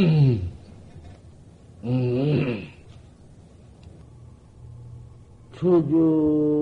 음. 음. 주주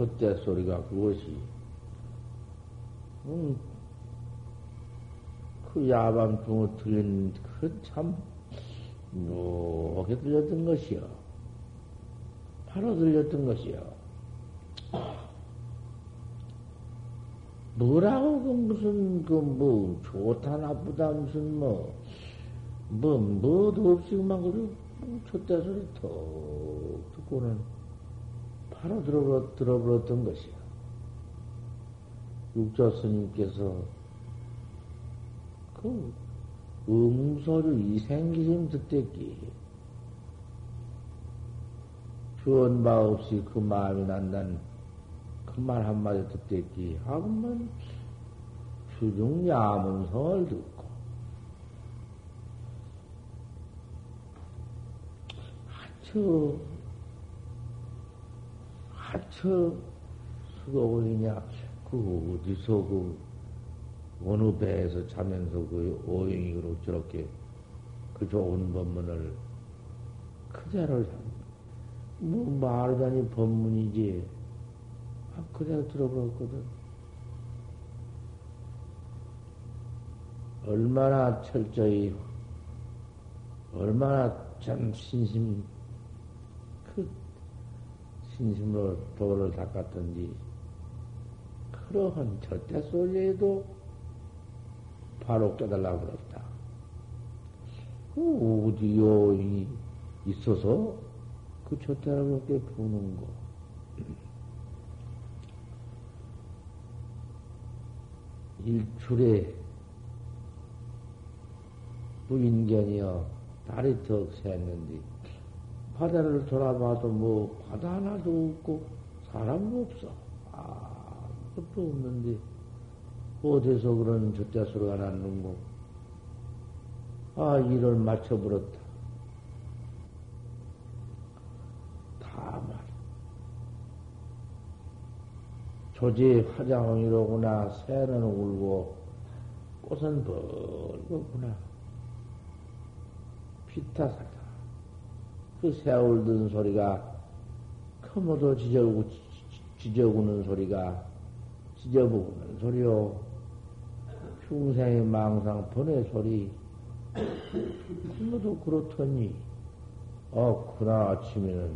그 젖대 소리가 그것이, 음, 그 야밤 중을 들린 그 참, 이렇게 들렸던 것이요. 바로 들렸던 것이요. 뭐라고 그 무슨 그 뭐 좋다 나쁘다 무슨 뭐 뭐 뭐도 없이 그만 그래 촛대 소리 톡 듣고는 바로 들어버 들어버렸던 것이야. 육조 스님께서 그 음소를 이생기심 듣댔기 주언 바 없이 그 마음이 난다는 그말 한마디 듣겠기 하고만 주중 야문성을 듣고 하 처 하처 수고원이냐 그 어디서 그 어느 배에서 자면서 그 오행이로 저렇게 그 좋은 법문을 그대로 뭐 말하자니 법문이지 그대로 들어버렸거든. 얼마나 철저히, 얼마나 참 신심, 그 신심으로 도를 닦았던지, 그러한 절대 소리에도 바로 깨달라고 그랬다. 그 어디 요인이 있어서 그 절대를 그렇게 부는 거. 일출에 무인견이여 달이 턱 샜는데 바다를 돌아봐도 뭐 바다 하나도 없고 사람도 없어. 아무것도 없는데 어디서 그런 젖자 소리가 났는고. 아, 이를 맞춰버렸다. 조지 화장이로구나. 새는 울고 꽃은 벌거구나. 피타사다. 그새 울던 소리가 커모도 지저구, 지저구는 소리가 지저부는 소리요. 평생의 망상 번외 소리. 그모도 그렇더니, 어, 그날 아침에는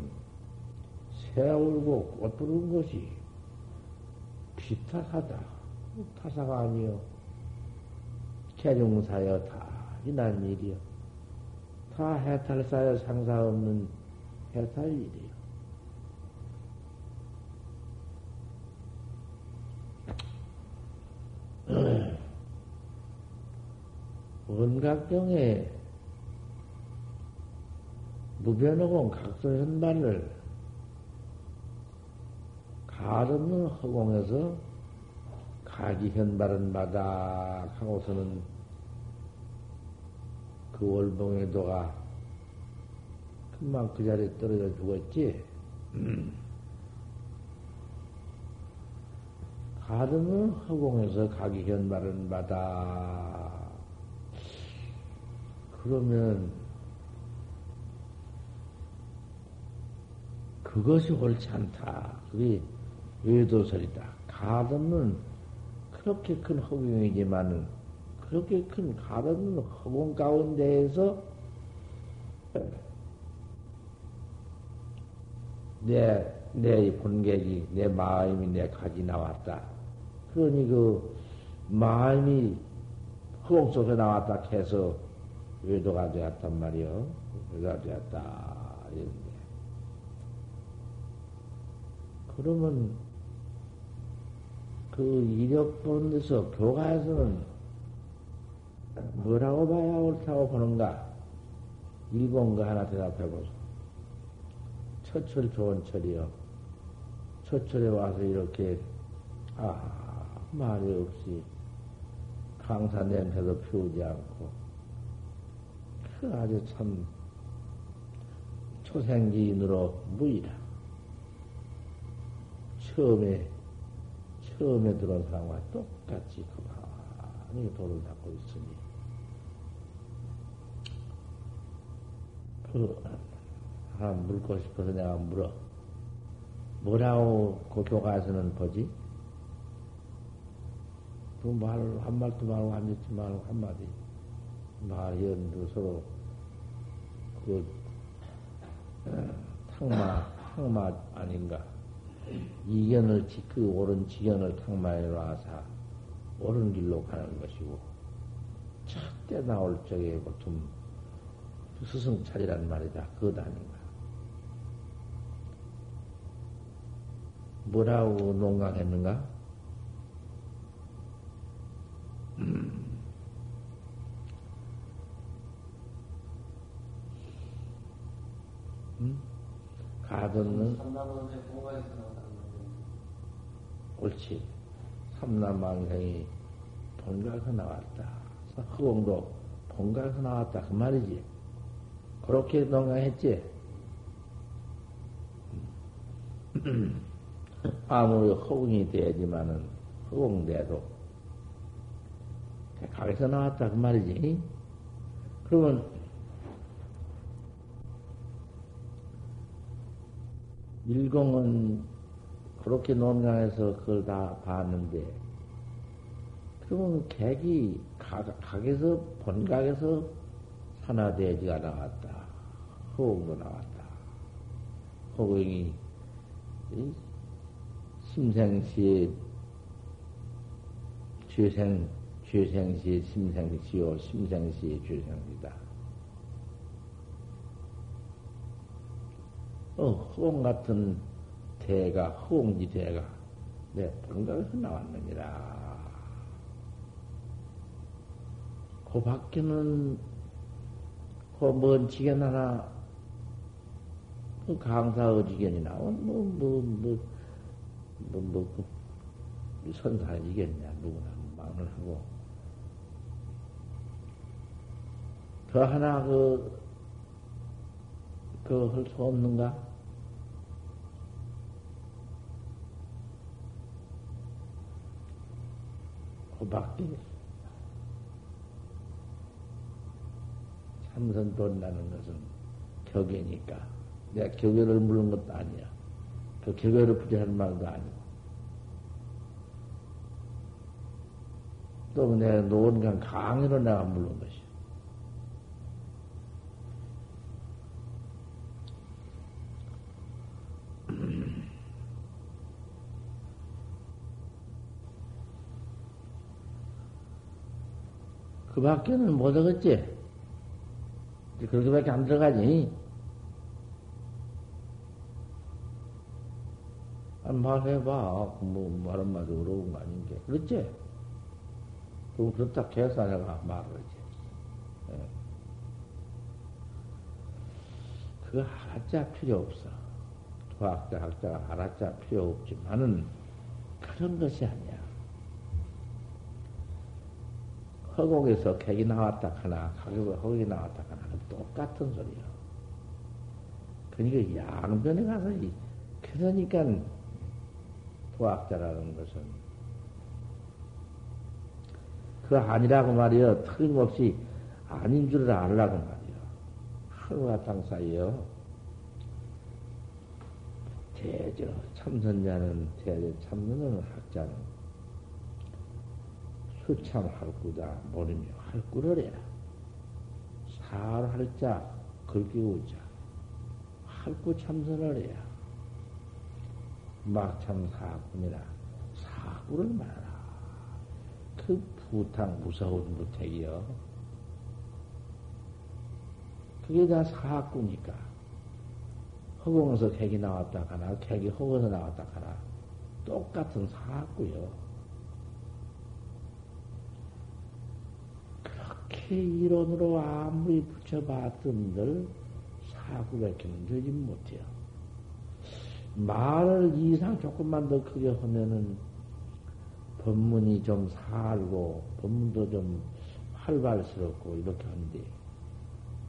새 울고 꽃 부른 것이 몹시 타사다. 타사가 아니요. 개중사여 다 이난 일이요. 다 해탈사여 상사 없는 해탈 일이요. 원각경에 무변허공 각설현발을 가없는 허공에서 가기현발은 마다 하고서는 그 월봉의 도가 금방 그 자리에 떨어져 죽었지. 가없는 허공에서 가기현발은 마다 그러면 그것이 옳지 않다. 그게 외도설이다. 가없는 그렇게 큰 허공이지만은 그렇게 큰 가없는 허공 가운데에서 내, 내 본객이, 내 마음이 내 가지 나왔다. 그러니 그 마음이 허공 속에 나왔다 해서 외도가 되었단 말이요. 외도가 되었다. 이런데. 그러면 그 이력본에서 교과에서는 뭐라고 봐야 옳다고 보는가? 일본 거 하나 대답해 보소. 첫철 좋은 철이요. 첫철에 와서 이렇게, 아, 말이 없이 강사 냄새도 피우지 않고, 그 아주 참 초생기인으로 무이라. 처음에 처음에 들어온 사람과 똑같이 가만 히 돌을 닦고 있으니, 그, 하나 물고 싶어서 내가 물어. 뭐라고 그 교과에서는 보지? 그 말, 한 말도 말고 한 짓도 말고 한 마디. 말이언도 서로, 그, 탕마, 탕마 아닌가. 이견을 그 옳은 지견을 탕마에 놔서 옳은 길로 가는 것이고 첫때 나올 적에 보통 스승차리란 말이다. 그것 아닌가. 뭐라고 농강했는가? 음. 음? 가뒀는 옳지. 삼남망생이 본가에서 나왔다. 허공도 본가에서 나왔다. 그 말이지. 그렇게 농강했지. 아무리 허공이 되지만은 허공돼도 각에서 나왔다. 그 말이지. 그러면 일공은 그렇게 논강해서 그걸 다 봤는데, 그러면 객이 각, 각에서, 본각에서 산화대지가 나왔다. 호응도 나왔다. 호응이 심생시에 죄생, 죄생시에 심생시요, 심생시에 죄생이다. 어, 호응 같은 대가, 허공지 대가, 내 본각에서 나왔느니라. 그 밖에는, 그 먼 지견 하나, 그 강사 어지견이 나온, 뭐, 뭐, 뭐, 뭐, 뭐, 그 선사지겠냐, 누구나 망을 하고. 더 하나, 그, 그, 할 수 없는가? 그 밖에 참선 돈다는 것은 격이니까 내가 격여를 물은 것도 아니야. 그 격여를 부정하는 말도 아니고. 또 내가 노원강 강의로 내가 물은 것이야. 그 밖에는 못 하겠지? 그렇게밖에 안 들어가니? 말해봐. 뭐, 말 한마디 어려운 거 아닌 게. 그렇지? 그럼 그렇다 계산해가 말을 하지. 예. 그거 알았자 필요 없어. 도학자, 학자가 알았자 필요 없지만은 그런 것이 아니야. 허공에서 객이 나왔다 하나, 가격을 허공이 나왔다 하나, 똑같은 소리야. 그러니까 양변에 가서, 그러니까 도학자라는 것은 그 아니라고 말이여 틀림없이 아닌 줄을 알라고 말이여 하루와 땅 사이여 대저 참선자는 대저 참선은 학자는 수참 할구다 모르며 할구를 해라 살할자 걸기우자 할구 참선을 해야 막참 사군이라 사구를 말하라. 그 부탕 무서운 무택이요. 그게 다 사구니까. 허공에서 객이 나왔다 가나, 객이 허공에서 나왔다 가나, 똑같은 사구요. 그렇게 이론으로 아무리 붙여봤던들 사구밖에는 되지 못해요. 말을 이상 조금만 더 크게 하면은 법문이 좀 살고 법문도 좀 활발스럽고 이렇게 하는데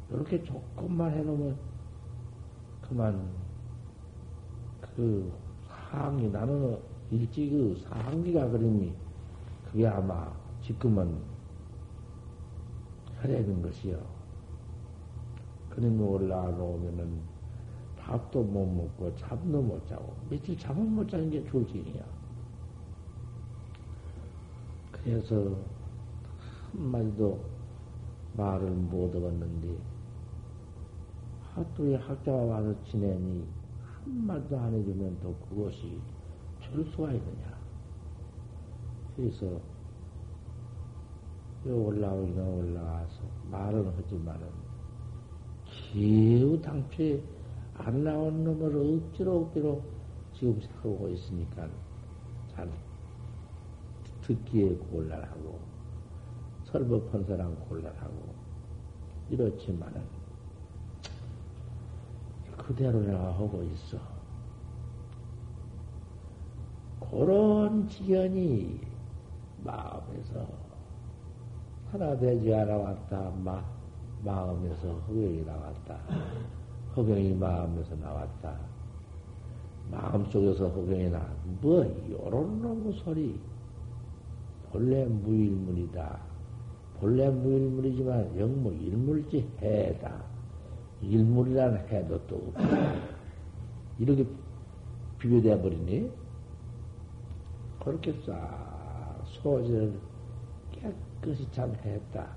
이렇게 조금만 해놓으면 그만 그 상이 나는 일찍 그 상기가 그러니 그게 아마 지금은 혈액인 것이요. 거 올라놓으면은 밥도 못 먹고 잠도 못 자고 며칠 잠을 못 자는 게 졸진이야. 그래서 한마디도 말을 못 얻었는데 하루에 학자가 와서 지내니 한마디도 안 해주면 또 그것이 줄 수가 있느냐. 그래서 올라오기는 올라와서 말은 하지만은 기우 당초에 안 나온 놈을 억지로 억지로 지금 사오고 있으니까 잘 듣기에 곤란하고 설법한 사람 곤란하고 이렇지만은 그대로 내가 하고 있어. 그런 지연이 마음에서 하나 되지 않아 왔다. 마, 마음에서 흑역이 나왔다. 허경이 마음에서 나왔다. 마음 속에서 허경이 나, 뭐, 요런 놈의 소리. 본래 무일물이다. 본래 무일물이지만 영무 일물지 해다. 일물이라는 해도 또 없다. 이렇게 비교돼 버리니? 그렇게 싹 소지를 깨끗이 참 했다.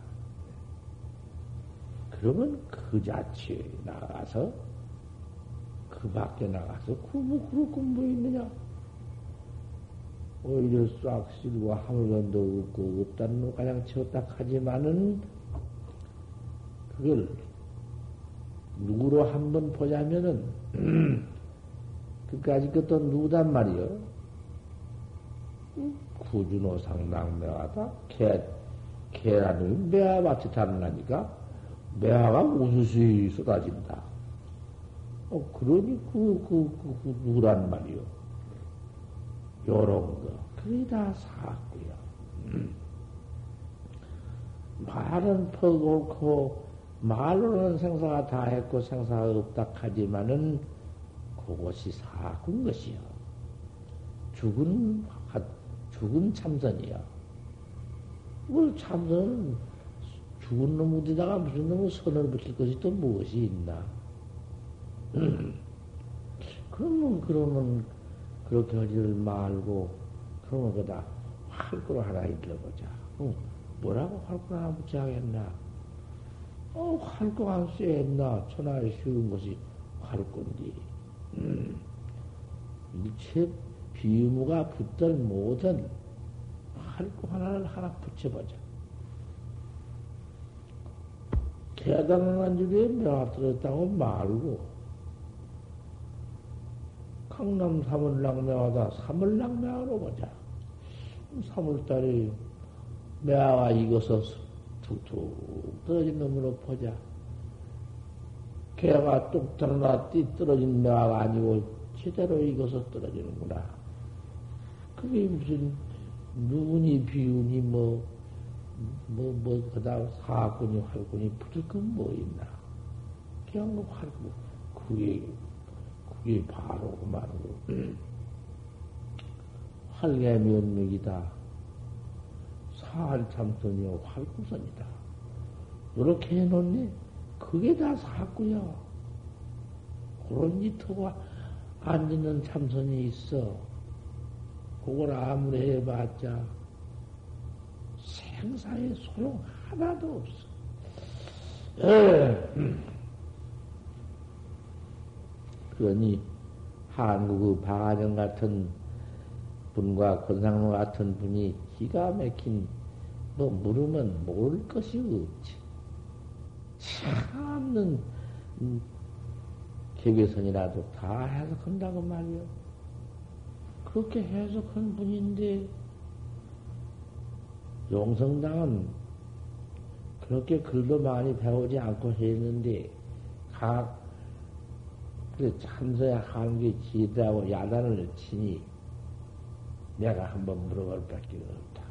그러면 그 자체에 나가서 그 밖에 나가서 구뭐 그렇고 뭐 있느냐? 오히려 싹 실고 하물건도 없고 없다는 거 가장 채웠다 하지만은 그걸 누구로 한번 보자면은 그까지 것도 누구단 말이요? 구준호 상당 매화다? 개, 개라는 매화 마치 다르나니까 매화가 우수시 쏟아진다. 어, 그러니 그, 그, 그, 그 누구란 말이요. 요런 거. 그게 다 사고요. 음. 말은 퍼놓고, 말로는 생사가 다 했고 생사가 없다 하지만은 그것이 사군 것이요. 죽은, 죽은 참선이요. 뭘 참선은 죽은 놈 어디다가 무슨 놈의 선을 붙일 것이 또 무엇이 있나? 그러면, 그러면, 그렇게 하지를 말고, 그러면 그다 활구로 하나 일러보자. 어, 뭐라고 활구 하나 붙여 야겠나? 어, 활구 안 쎄했나? 천하에 쉬운 것이 활구인데. 음, 일체 비무가 붙들 못한 활구 하나를 하나 붙여보자. 대단한 줄에 몇 들었다고 말고, 강남 사물랑매하다 사물랑매하러 보자. 사물달이 매화가 익어서 툭툭 떨어진 놈으로 보자. 개가 뚝 드러나 띠 떨어진 매화가 아니고 제대로 익어서 떨어지는구나. 그게 무슨 누군이 비운이 뭐, 뭐, 뭐, 그다음 사군이 활군이 붙을 건 뭐 있나. 그냥 뭐 활군, 그게, 그게 바로 그만으로. 활개 면맥이다. 사할참선이요, 활구선이다. 이렇게 해놓니, 그게 다 사구야. 그런 이터가 앉는 참선이 있어. 그걸 아무리 해봤자 생사에 소용 하나도 없어. 에. 그러니 한국의 방한영 같은 분과 권상로 같은 분이 기가 막힌 뭐 물으면 모를 것이 없지. 참는 음, 개개선이라도 다 해석한다고 말이요. 그렇게 해석한 분인데 용성당은 그렇게 글도 많이 배우지 않고 했는데 각 그래 참서야 하는 게 지다고 야단을 치니 내가 한번 물어볼 밖에 없다.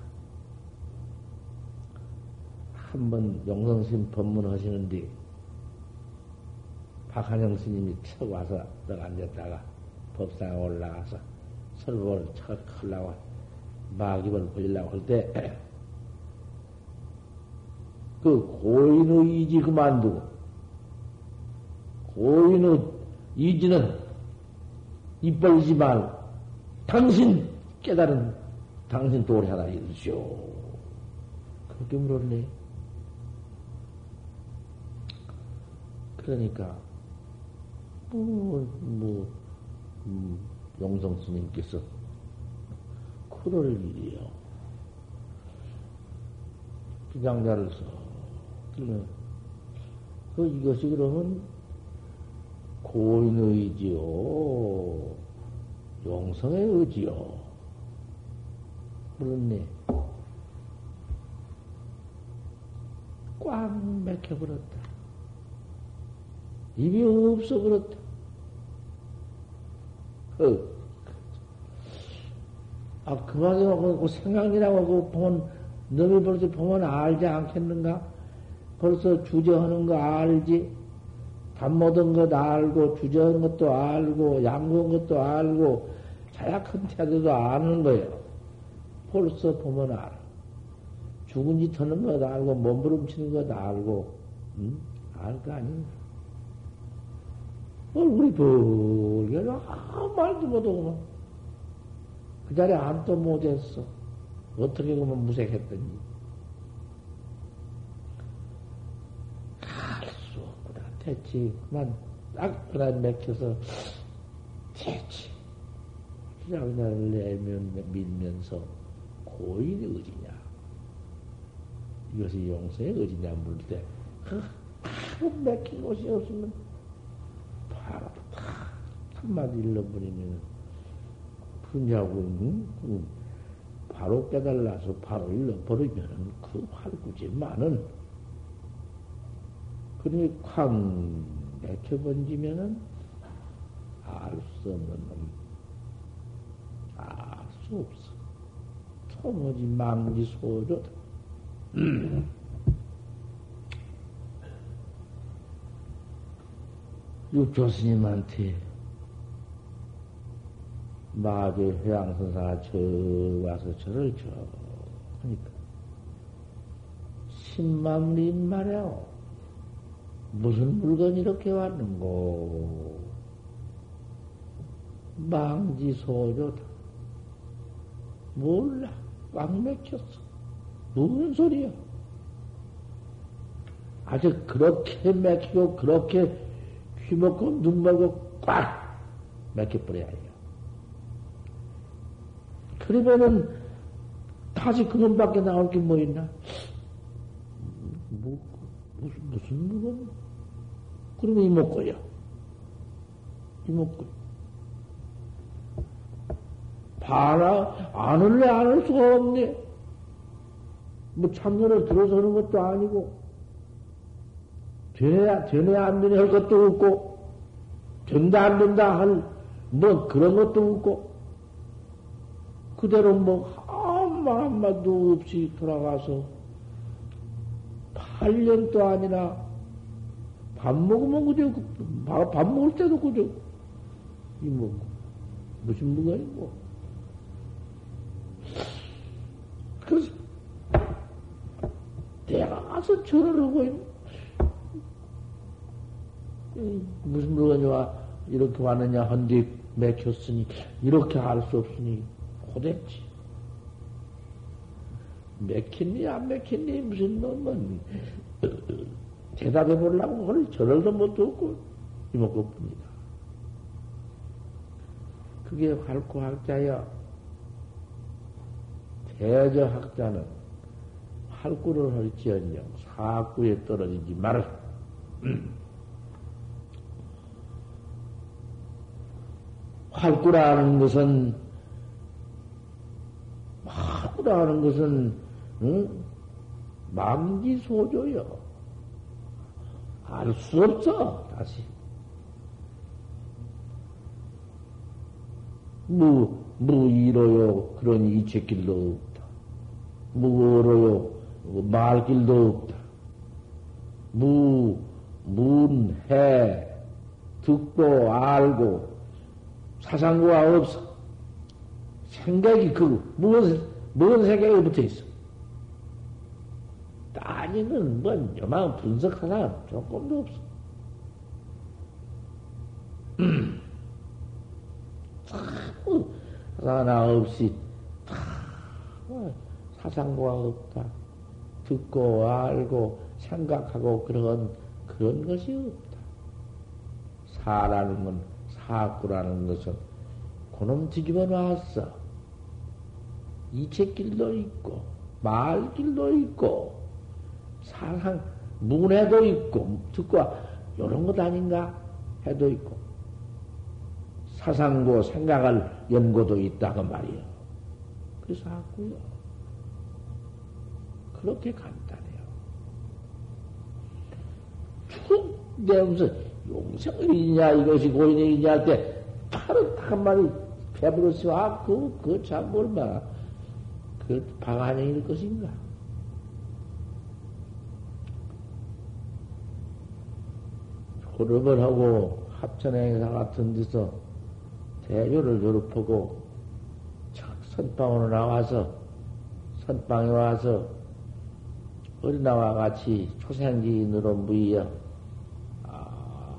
한번 용성심 법문하시는데 박한영 스님이 쳐 와서 너 앉았다가 법상에 올라가서 설법을 척 하려고 마기을 벌리려고 할 때 그 고인의 이지 그만두고 고인의 이지는 입 벌리지 말고 당신 깨달은 당신 도리 하나 이루시오. 그렇게 물었네. 그러니까 뭐, 뭐, 음, 용성 스님께서 그럴 일이요. 비장자를 써. 그 이것이 그러면 고인의 의지요. 용성의 의지요. 물었네. 꽉 막혀버렸다. 입이 없어 그렇다. 그, 아, 그만하고 그 생각이라고 그 보면, 너희 벌써 보면 알지 않겠는가? 벌써 주저하는 거 알지? 밥 먹은 것 알고, 주저하는 것도 알고, 양보한 것도 알고, 자약한 태도도 아는 거예요. 벌써 보면 알아. 죽은 짓 하는 것 알고, 몸부림치는 것 알고, 응? 알 거 아닌가? 얼굴이 벌게 아무 말도 못하고 그 자리에 앉도 못했어. 어떻게 보면 무색했던지. 할수 없구나. 대치. 그만 딱 그날 맥혀서 대치. 그냥 내면 밀면서 고인의 의지냐. 이것이 용서의 의지냐 물을 때, 아무 맥힌 곳이 없으면 탁 한마디 일러버리면 그냐고 응? 바로 깨달아서 바로 일러버리면 그 활구지만은 그러니 쾅 맥혀번지면은 알 수 없는 놈, 알 수 없어. 토모지 망지 소조다. 육조스님한테 마계 회양선사가 저 와서 저를 저 하니까 십만리 말이야. 무슨 물건이 이렇게 왔는고. 망지소조다. 몰라. 꽉 맥혔어. 무슨 소리야? 아주 그렇게 맥히고 그렇게 휘먹고 눈 멀고 꽉 맥혀버려야 해요. 그러면은 다시 그놈밖에 나올 게 뭐 있나? 뭐, 무슨, 무슨 물건? 그러면 이목구야. 이목구. 봐라, 안 할래, 안할 수가 없네. 뭐 참여를 들어서는 것도 아니고, 되네, 되네, 안 되네 할 것도 없고, 된다, 안 된다 할, 뭐 그런 것도 없고, 그대로 뭐, 한마 한마도 없이 돌아가서, 8년도 아니라, 밥 먹으면 그저, 밥, 밥 먹을 때도 그저, 이 뭐, 무슨 무가이고. 그래서, 내가 가서 절을 하고 있는, 무슨 물건이와 이렇게 왔느냐 한뒤 맥혔으니 이렇게 할수 없으니 고됐지. 맥혔니 안 맥혔니 무슨 놈은 대답해 보려고 그걸 절을도 못 듣고 이먹고뿐이다. 그게 활구 학자여. 대저 학자는 활구를 할지언정 사구에 떨어지지 말아. 활구라는 것은 활구라는 것은 응? 망지소조요. 알 수 없어 다시. 무 무이로요 그런 이책길도 없다. 무어로요 말길도 없다. 무 문해 듣고 알고 사상구가 없어. 생각이 그, 무슨, 무슨 생각이 붙어 있어. 따지는 뭔 요만 분석 하나 조금도 없어. 자꾸 하나 없이 사상구가 없다. 듣고 알고 생각하고 그런 그런 것이 없다. 사라는 건 사구라는 것은 그놈 뒤집어 놨어. 이책길도 있고, 말길도 있고, 사상, 문해도 있고, 듣고, 이런 것 아닌가? 해도 있고, 사상고 생각할 연고도 있다고 말이요. 그래서 하고요. 그렇게 간단해요. 툭, 내 무슨, 용성이냐 이것이 고인이냐 할 때 바로 한 마리 배부르서 아, 그, 그참 얼마나 그 방안행일 것인가. 졸업을 하고 합천행사 같은 데서 대교를 졸업하고 선방으로 나와서 선방에 와서 어린아와 같이 초생기인으로 무이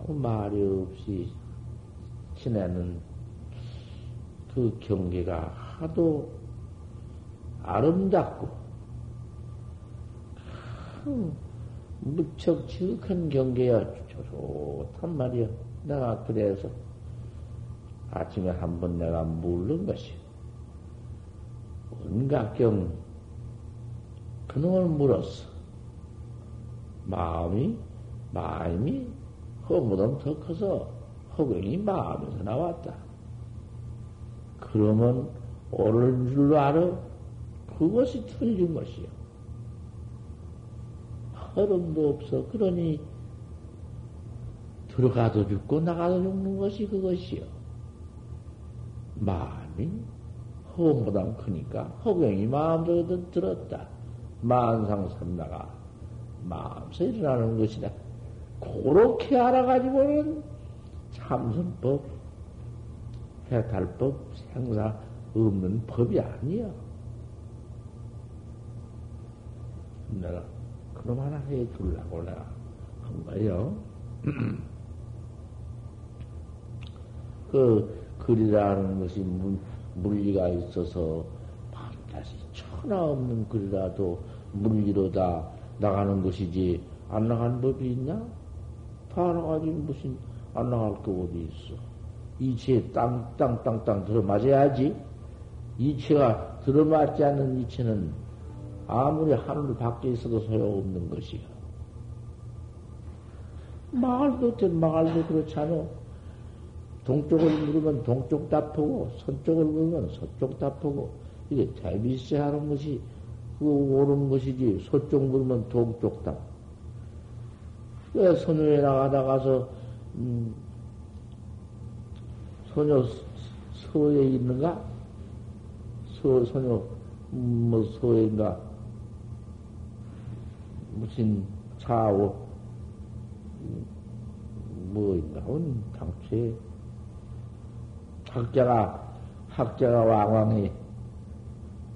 어 말이 없이 지내는 그 경계가 하도 아름답고 무척 지극한 경계야 좋단 말이야. 내가 그래서 아침에 한 번 내가 물른 것이 온갖경 그놈을 물었어. 마음이 마음이 허무덤 더 커서 허경이 마음에서 나왔다. 그러면 옳은 줄로 알아? 그것이 틀린 것이요. 허름도 없어. 그러니 들어가도 죽고 나가도 죽는 것이 그것이요. 마음이 허무보다 크니까 허경이 마음속에 들었다. 만상삼나가 마음에서 일어나는 것이다. 그렇게 알아가지고는 참선법, 해탈법, 생사 없는 법이 아니야. 내가 그놈 하나 해 주려고 내가 한 거예요. 그 글이라는 것이 물, 물리가 있어서 반드시 천하 없는 글이라도 물리로 다 나가는 것이지 안 나가는 법이 있냐? 다 나가지 무슨 안 나갈 거 어디 있어. 이치에 땅, 땅, 땅, 땅 들어맞아야지. 이치가 들어맞지 않는 이치는 아무리 하늘 밖에 있어도 소용없는 것이야. 마을도 된 마을도 그렇잖아. 동쪽을 물으면 동쪽 답하고, 서쪽을 물으면 서쪽 답하고, 이게 대비세 하는 것이, 그 옳은 것이지, 서쪽 물으면 동쪽 답. 왜 선녀에 나가다가서, 음, 소녀 서에 있는가? 서, 소녀, 음, 뭐, 서에인가? 무슨 차오, 뭐인가? 당초에 학자가, 학자가 왕왕이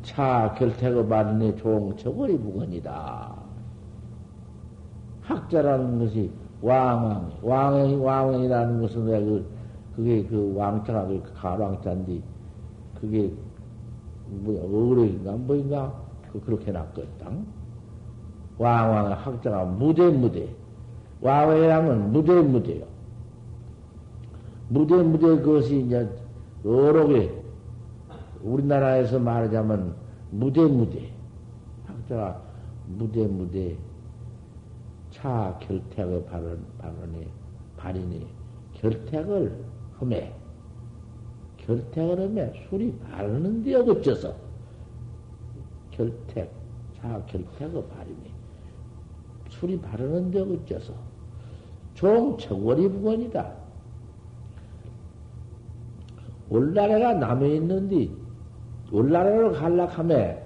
차 결태가 받으니 종처거리 부건이다. 학자라는 것이 왕왕, 왕왕이, 왕왕이라는 것은 왜 그, 그게 그 왕자가 그 가왕자인데, 그게 뭐야, 어뢰인가, 뭐인가? 그, 그렇게 놨거든. 왕왕의 학자가 무대, 무대. 왕왕이라면 무대, 무대요. 무대, 무대 그것이 이제 여러 개, 우리나라에서 말하자면 무대, 무대. 학자가 무대, 무대. 차 결택의 발언, 발언에, 발인이 결택을 험해. 결택을 험해. 술이 바르는데 어쩌서. 결택, 차 결택의 발인이 술이 바르는데 어쩌서. 종 정월이 부건이다. 올나라가 남해 있는데, 올나라로 갈락하며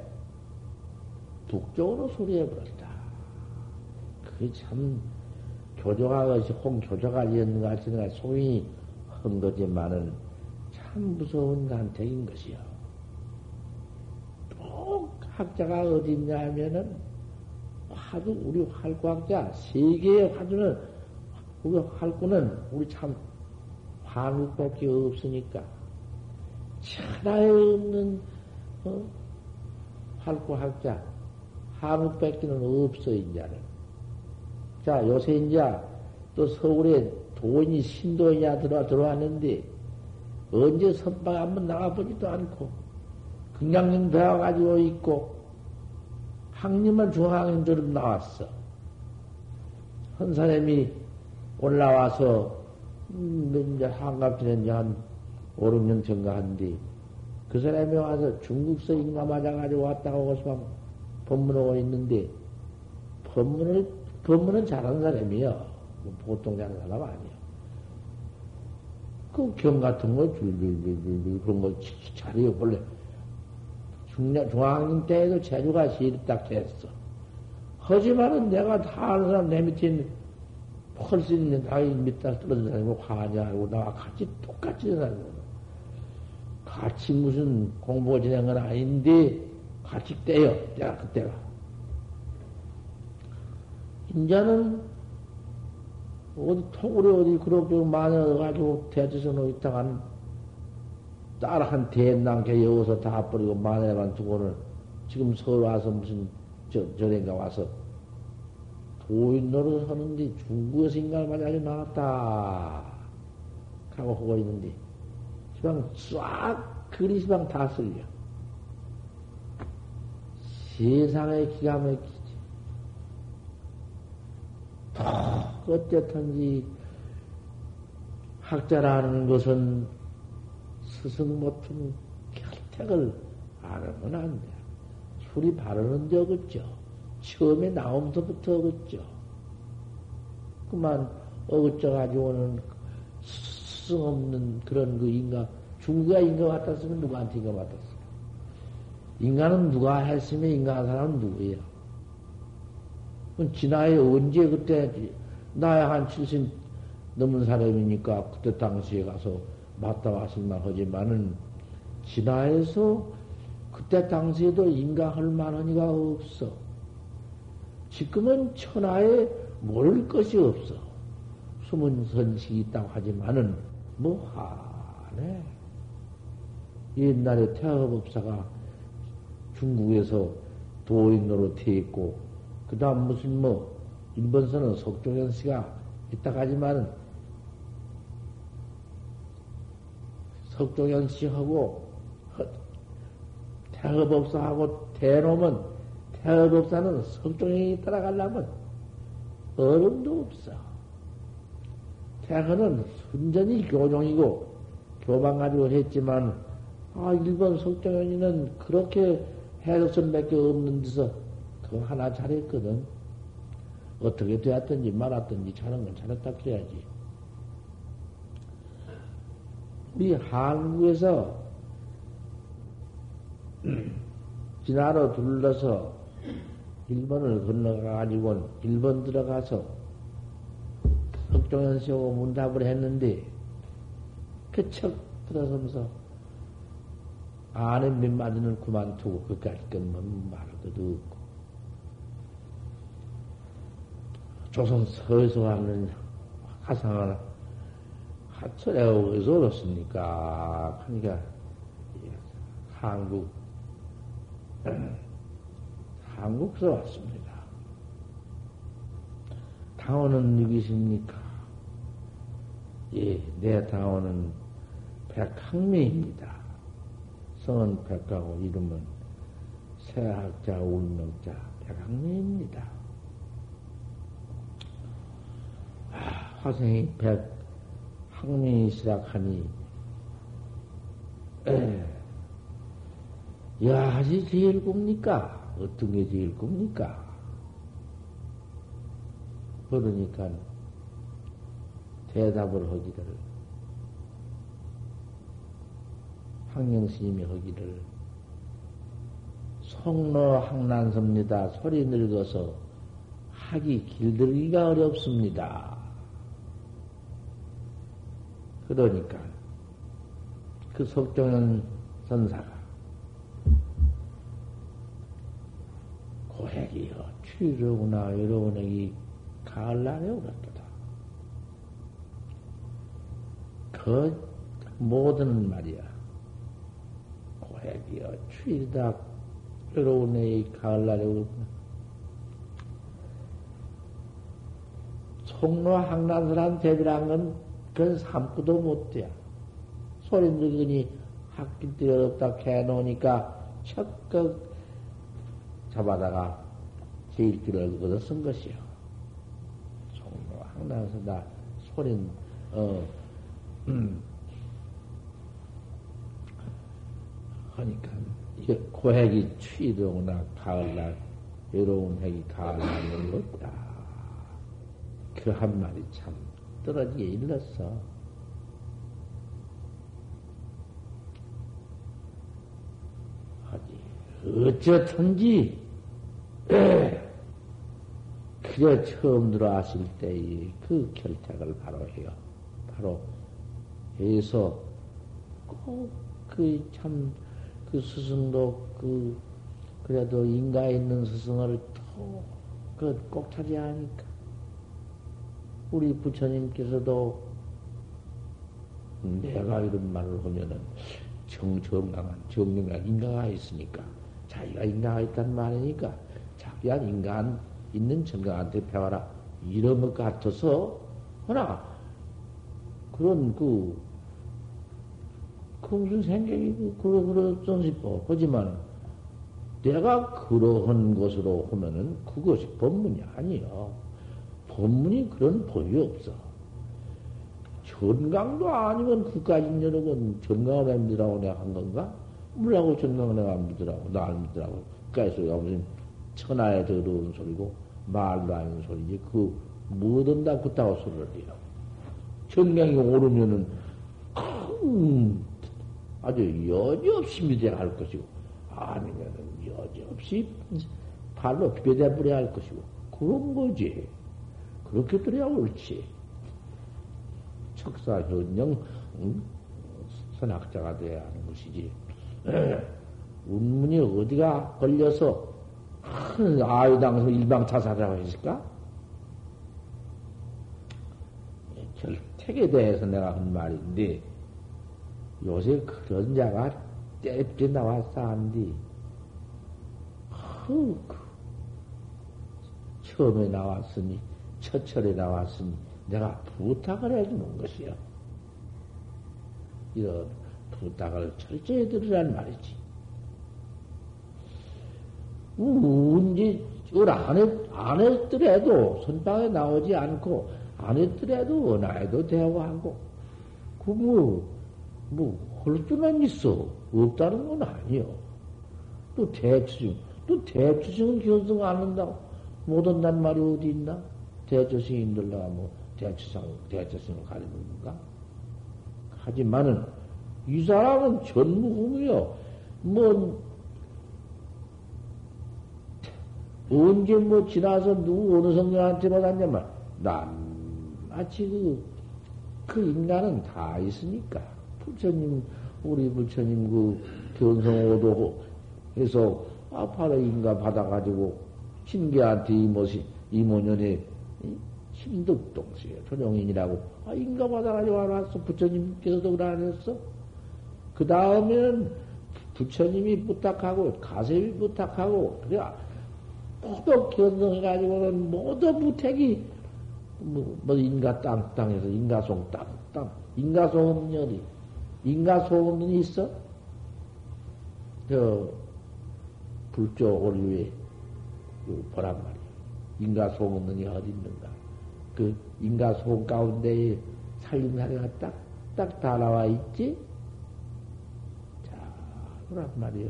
북쪽으로 소리해 버렸다. 그게 참, 교조가 것이 홍 교조가 이었는가 하시는가 소인이 한 거지만은 참 무서운 간택인 것이요. 꼭 학자가 어디 있냐 하면은 화두, 우리 활구학자, 세계의 화두는, 우리 활구는 우리 참 한국밖에 없으니까 천하에 없는 어? 활구학자 뺏기는 없어 인자는. 자 요새 이제 또 서울에 돈이 신도냐 들어 들어왔는데 언제 선방 한번 나가보지도 않고 금강령 배워가지고 있고 학님은 중학생들은 나왔어. 한 사람이 올라와서 음, 이제 한갑지는 이제 한 5, 6년 전가한데 그 사람이 와서 중국서 인가 맞아가지고 왔다고 거기서 법문하고 있는데 법문을 법문은 잘하는 사람이요. 뭐 보통 잘하는 사람 아니에요. 그 경 같은 거 줄줄줄줄 그런 거 잘해요. 원래 중년 중학년 때에도 제주가 시립 딱 됐어. 하지만은 내가 다 아는 사람 내 밑에 훨씬 있는 나이 밑에 떨어진 사람이고 화냐하고 나와 같이 똑같이 사람이고 같이 무슨 공부 진행 건 아닌데, 같이 떼요. 때가 그때가. 인자는 어디 통으로 어디 그렇게 마녀가지고 대지서 놓있다간 딸한 대낭개 여워서 다 버리고 마녀만 두고는 지금 서울 와서 무슨 저, 저래가 와서 도인 노릇 하는데 중국에서 인간을 만나게 나왔다. 하고 하고 있는데 시방 싹 그리 시방 다 쓸려. 세상에 기가 막히 지. 어쨌든지 학자라는 것은 스승 못한 결택을 알으면 안 돼. 술이 바르는데 어긋죠. 처음에 나옴서부터 어긋죠. 그만 어긋져가지고는 스승 없는 그런 그 인간, 중국가 인간 같았으면 누구한테 인간 같았어? 인간은 누가 했으면 인간한 사람은 누구예요? 지나에 언제 그때 나야 한 70 넘은 사람이니까 그때 당시에 가서 맞다 왔을만 하지만은 진화에서 그때 당시에도 인가할 만한이가 없어. 지금은 천하에 모를 것이 없어. 숨은 선식이 있다고 하지만은 뭐 하네. 옛날에 태화법사가 중국에서 도인 노릇해 고 그 다음 무슨 뭐, 일본서는 석종현 씨가 있다고 하지만은, 석종현 씨하고, 태화법사하고 대놈은, 태화법사는 석종현이 따라가려면, 어른도 없어. 태헌은 순전히 교종이고 교만 가지고 했지만 아 일본 석정현이는 그렇게 해석선밖에 없는 데서 그 하나 잘했거든. 어떻게 되었든지 말았든지 잘한 건 잘했다 그래야지. 우리 한국에서 진화로 둘러서 일본을 건너가가지고 일본 들어가서 석종현 씨하고 문답을 했는데 그척 들어서면서 아는 몇 마디는 그만두고 그까지 끝만 말할 것도 없고 조선 서에서 하는 화상을 하철에 어디서 얻었습니까? 그러니까 한국 한국서 왔습니다. 당원은 누구십니까? 예, 내 당원은 백학미입니다. 성은 백하고 이름은 세학자 운명자 백학미입니다. 아, 화생이 백학미시락 하니 야지 제일 굽니까? 어떤 게 제일 굽니까? 그러니까 대답을 하기를 황영 스님이 하기를 속로 항난섭니다. 소리 늙어서 하기 길들기가 어렵습니다. 그러니까 그 석종현 선사가 고액이여 취로구나 여러분의 이 가을날에 오랬도다. 그 모든 말이야. 고액이여 취이다 여러분의 이 가을날에 오랬구나. 송로 항난설한 대비란 건 그건 삼고도 못 돼. 소리 들으니 학기 때 어렵다 해놓으니까 척극 잡아다가 제일 길을 얻어 쓴 것이요. 송로 항난서다 소린 어 음. 하니까 이게 고핵이 취도구나 가을날 외로운 핵이 가을날을 먹다. 그 한마디 참 떨어지게 일렀어. 하지 어쨌든지 그저 처음 들어왔을 때의 그 결탁을 바로 해요. 바로 해서 꼭그 참 그 스승도 그 그래도 인가 있는 스승을 또 그꼭 찾아야 하니까 우리 부처님께서도 내가 이런 말을 하면은 정, 정강한, 정명한 인가가 있으니까 자기가 인가가 있단 말이니까 자기가 인간 있는 정강한테 배워라. 이런 것 같아서, 하나, 그런 그, 그 무슨 생각이 그, 그러, 그러던 싶어. 하지만, 내가 그러한 것으로 하면은 그것이 법문이 아니요. 법문이 그런 법이 없어. 전강도 아니면 그까지 여러분 전강을 믿으라고 내가 한 건가? 물라고 전강을 내가 믿으라고, 나를 믿으라고. 그까지 소리가 무슨 천하에 더러운 소리고, 말도 아닌 소리지. 그, 뭐든 다 그따고 소리를 해요. 전강이 오르면은, 큰, 아주 여지없이 믿어야 할 것이고, 아니면은 여지없이 발로 비벼대버려야 할 것이고, 그런 거지. 그렇게 들어야 옳지. 척사 현영, 응? 선학자가 돼야 하는 것이지. 운문이 어디가 걸려서 큰 아유당에서 일방차사라고 했을까? 결택에 대해서 내가 한 말인데, 요새 그런 자가 때때 나왔어, 안디. 그, 처음에 나왔으니, 처철에 나왔으니, 내가 부탁을 해주는 것이요. 이런 부탁을 철저히 들으란 말이지. 언제, 이걸 안, 했, 안 했더라도 선방에 나오지 않고, 안 했더라도 원하에도 대화하고, 그 뭐, 뭐, 할 수는 있어. 없다는 건 아니요. 또 대추증, 또 대추증은 견성 안 한다고. 못 한단 말이 어디 있나? 대처스님들다가 뭐, 대추상, 대처스을 가리는 건가? 하지만은, 이 사람은 전무후무요. 뭐, 언제 뭐 지나서 누구 어느 성령한테 받았냐면, 난, 마치 그, 그 인간은 다 있으니까. 부처님, 우리 부처님 그 견성오도 해서 아파라 인가 받아가지고 신기한테 이모시, 이모년에 신득동시에 조정인이라고 아, 인가 받아가지고 알았어. 부처님께서도 그러셨어. 그 다음에는 부처님이 부탁하고 가세비 부탁하고 그래 모두 견성해가지고는 모두 무택이 뭐, 뭐 인가 땅 땅에서 인가송 땅땅 인가송 년이 인가송은 있어? 저 불조 오류에 그 보란 말이야. 인가송은이 어디 있는가? 그 인가송 가운데에 살림사례가 딱딱 다 나와 있지? 자, 그란 말이요.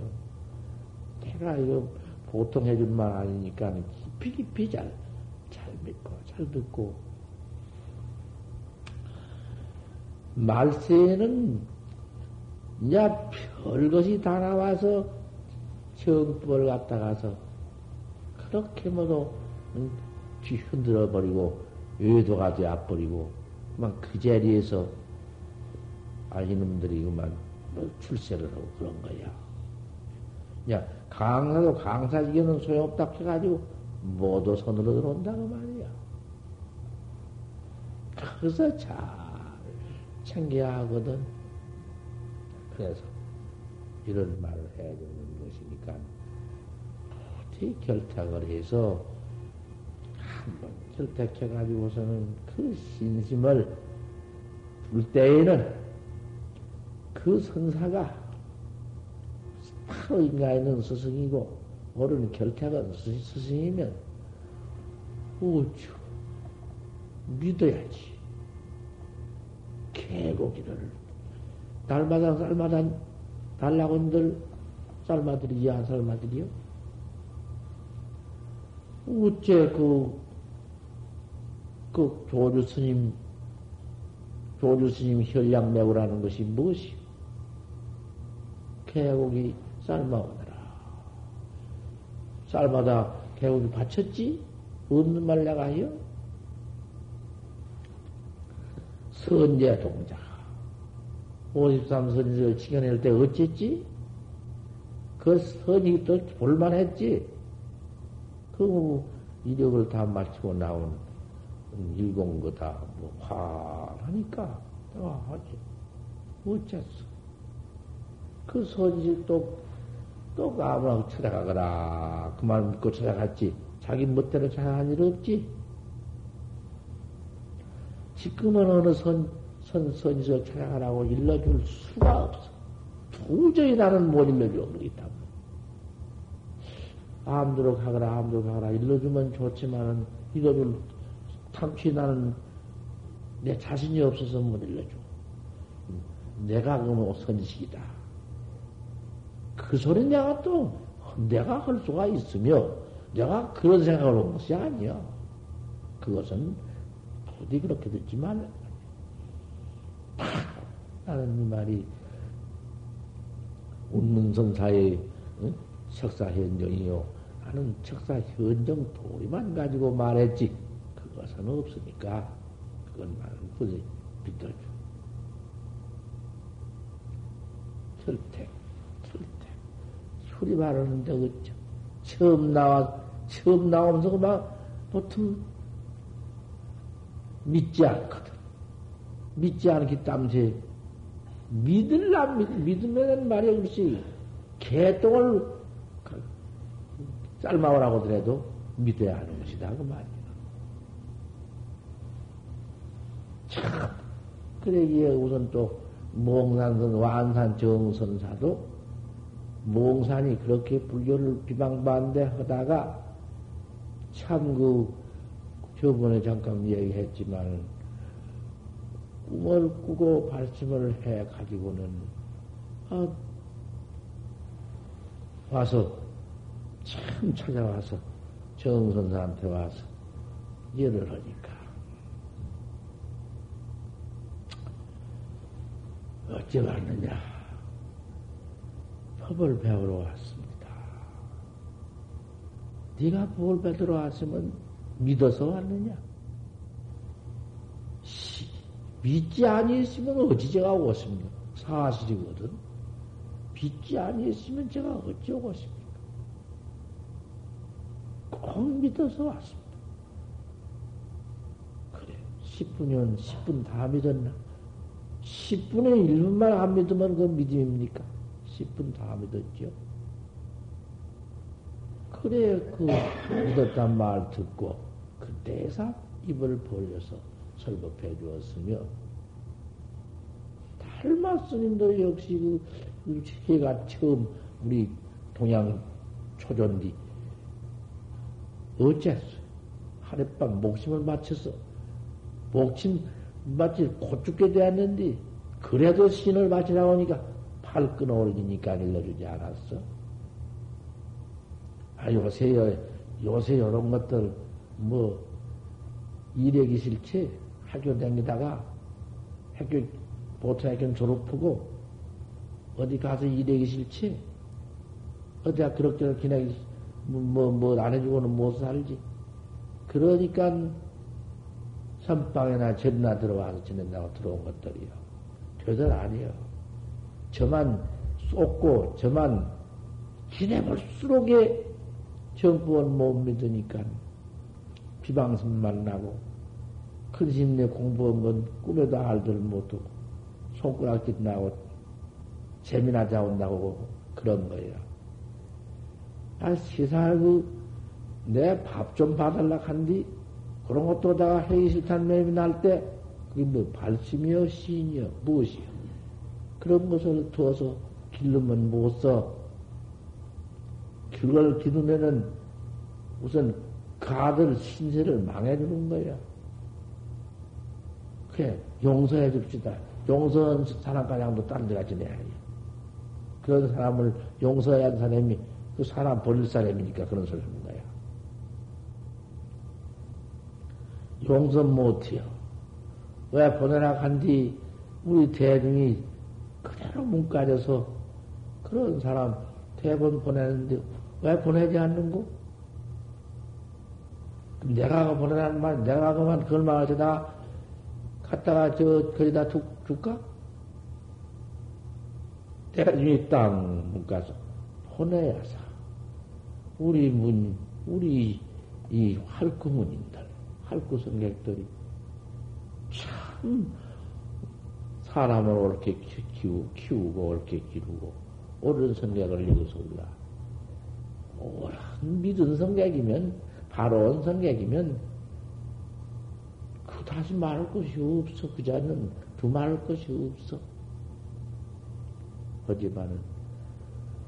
내가 이거 보통 해준 말 아니니까 깊이 깊이 잘, 잘 믿고, 잘 듣고. 말세에는 이제 별것이 다 나와서 정법을 갖다 가서 그렇게 모두 뒤 흔들어 버리고 외도가 되어버리고 막 그 자리에서 아 이놈들이 그만 뭐 출세를 하고 그런 거야. 야 강사도 강사지기는 소용없다 해가지고 모두 손으로 들어온다고 말이야. 그래서 잘 챙겨야 하거든. 그래서 이런 말을 해야 되는 것이니까 어떻게 결탁을 해서 한번 결탁해가지고서는 그 신심을 불 때에는 그 선사가 바로 인가에 있는 스승이고, 어른 결탁은 스승이면, 어쭈, 믿어야지. 개고기를, 날마다 쌀마다 달라곤들, 쌀마들이야, 쌀마들이요? 어째 그, 그 조주 스님, 조주 스님 혈량 매우라는 것이 무엇이? 개고기 삶아오느라. 쌀마다 개울이 바쳤지? 없는 말 내가 하여? 선제 동자. 53선지를 지켜낼 때 어쨌지? 그 선이 또 볼만했지? 그 이력을 다 마치고 나온 일공 거다, 뭐, 화하니까, 내가 하지. 어쨌어. 그 선지 또, 또 아무나 찾아가거라. 그만 믿고 찾아갔지. 자기 멋대로 찾아간 일 없지. 지금은 어느 선, 선, 선지서 찾아가라고 일러줄 수가 없어. 도저히 나는 못 일러줘. 때문에. 암대로 가거라, 암대로 가거라. 일러주면 좋지만은, 일러줄 탐취 나는 내 자신이 없어서 못 일러줘. 내가 그뭐 선지식이다. 그 소리 내가 또 내가 할 수가 있으며 내가 그런 생각을 한 것이 아니야. 그것은 부디 그렇게 듣지 말라. 나는 이 말이 운문선사의 응? 석사 현정이요. 나는 석사 현정 도리만 가지고 말했지. 그것은 없으니까 그건 말은 부디 믿어줘. 절택. 소리 바르는데 어쩌 처음 나와 처음 나오면서 막 보통 믿지 않거든. 믿지 않기 때문에 믿을라 믿으면 말이야 그렇지 개똥을 삶아오라고 하더라도 믿어야 하는 것이다 그 말이야. 참 그러기에 우선 또 몽산선 완산 정선사도 몽산이 그렇게 불교를 비방반대 하다가 참 그 저번에 잠깐 얘기했지만, 꿈을 꾸고 발심을 해 가지고는, 아, 와서, 참 찾아와서, 정선사한테 와서, 일을 하니까. 어째 왔느냐? 법을 배우러 왔습니다. 네가 법을 배우러 왔으면 믿어서 왔느냐? 믿지 아니했으면 어찌 제가 오겠습니까? 사실이거든. 믿지 아니했으면 제가 어찌 오겠습니까? 꼭 믿어서 왔습니다. 그래, 10분이면 10분 다 믿었나? 10분의 1분만 안 믿으면 그 믿음입니까? 10분 다 믿었죠. 그래, 그 믿었단 말 듣고, 그때에서 입을 벌려서 설법해 주었으며, 달마 스님도 역시 그, 그 해가 처음 우리 동양 초전디, 어째서 하룻밤 목숨을 바쳐서, 목침 마치 곧 죽게 되었는데, 그래도 신을 바치라고 하니까 팔 끊어올리니까 일러주지 않았어. 아, 요새, 요새 이런 것들, 뭐, 이력이 싫지? 학교 다니다가, 학교, 보통 학교 졸업하고, 어디 가서 이력이 싫지? 어디가 그럭저럭 기나기, 뭐, 뭐, 뭐, 안 해주고는 못 살지. 그러니까, 선방에나 절이나 들어와서 지낸다고 들어온 것들이요. 되들 아니요. 저만 쏟고, 저만 지내볼수록에 정부원 못 믿으니까 비방심만 나고, 큰 심내 공부한 건 꿈에도 알들 못하고, 손가락짓 나고, 재미나 자 온다고 그런 거예요. 아, 세상에 그, 내밥 좀 봐달라 한디, 그런 것도 다가 하기 싫다는 마음이 날 때, 그게 뭐 발심이여, 시인이여, 무엇이여. 그런 것을 두어서 길르면 못 써. 그걸 기르면은 우선 그 아들 신세를 망해주는 거야. 그래, 용서해 줍시다. 용서한 사람가량도 딴 데가 지 내야 해. 그런 사람을 용서해야 하는 사람이 그 사람 버릴 사람이니까 그런 소리 하는 거야. 용서 못해요. 왜 보내라 한뒤 우리 대중이 그대로 문까져서 그런 사람 대본 보내는데 왜 보내지 않는고? 내가 보내라는 말, 내가 그만 그걸 말하지 나 갔다가 저 거기다 줄, 줄까? 대중이 땅 문 가서 보내야사. 우리 문, 우리 이 활구문인들, 활구 성객들이 참 사람을 옳게 키우, 키우고 옳게 기르고 옳은 성격을 이루어서 우리가 옳은 믿은 성격이면 바로 온 성격이면 그 다시 말할 것이 없어. 그 자는 두말할 것이 없어. 하지만은.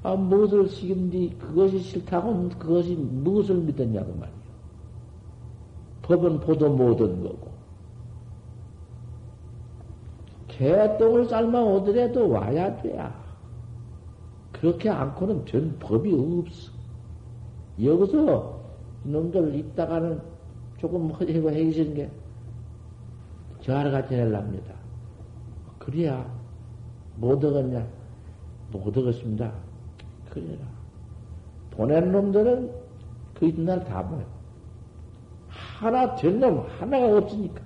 아 무엇을 시긴디 그것이 싫다고 그것이 무엇을 믿었냐고 말이요 법은 보도 못한 거고 개똥을 삶아 오더라도 와야 돼야. 그렇게 않고는 된 법이 없어. 여기서 놈들 있다가는 조금 해기 싫은 게, 저하러 같이 내랍니다. 그래야, 못 얻었냐? 못 얻었습니다. 그래라. 보낸 놈들은 그 이튿날 다 보내. 하나 된 놈 하나가 없으니까.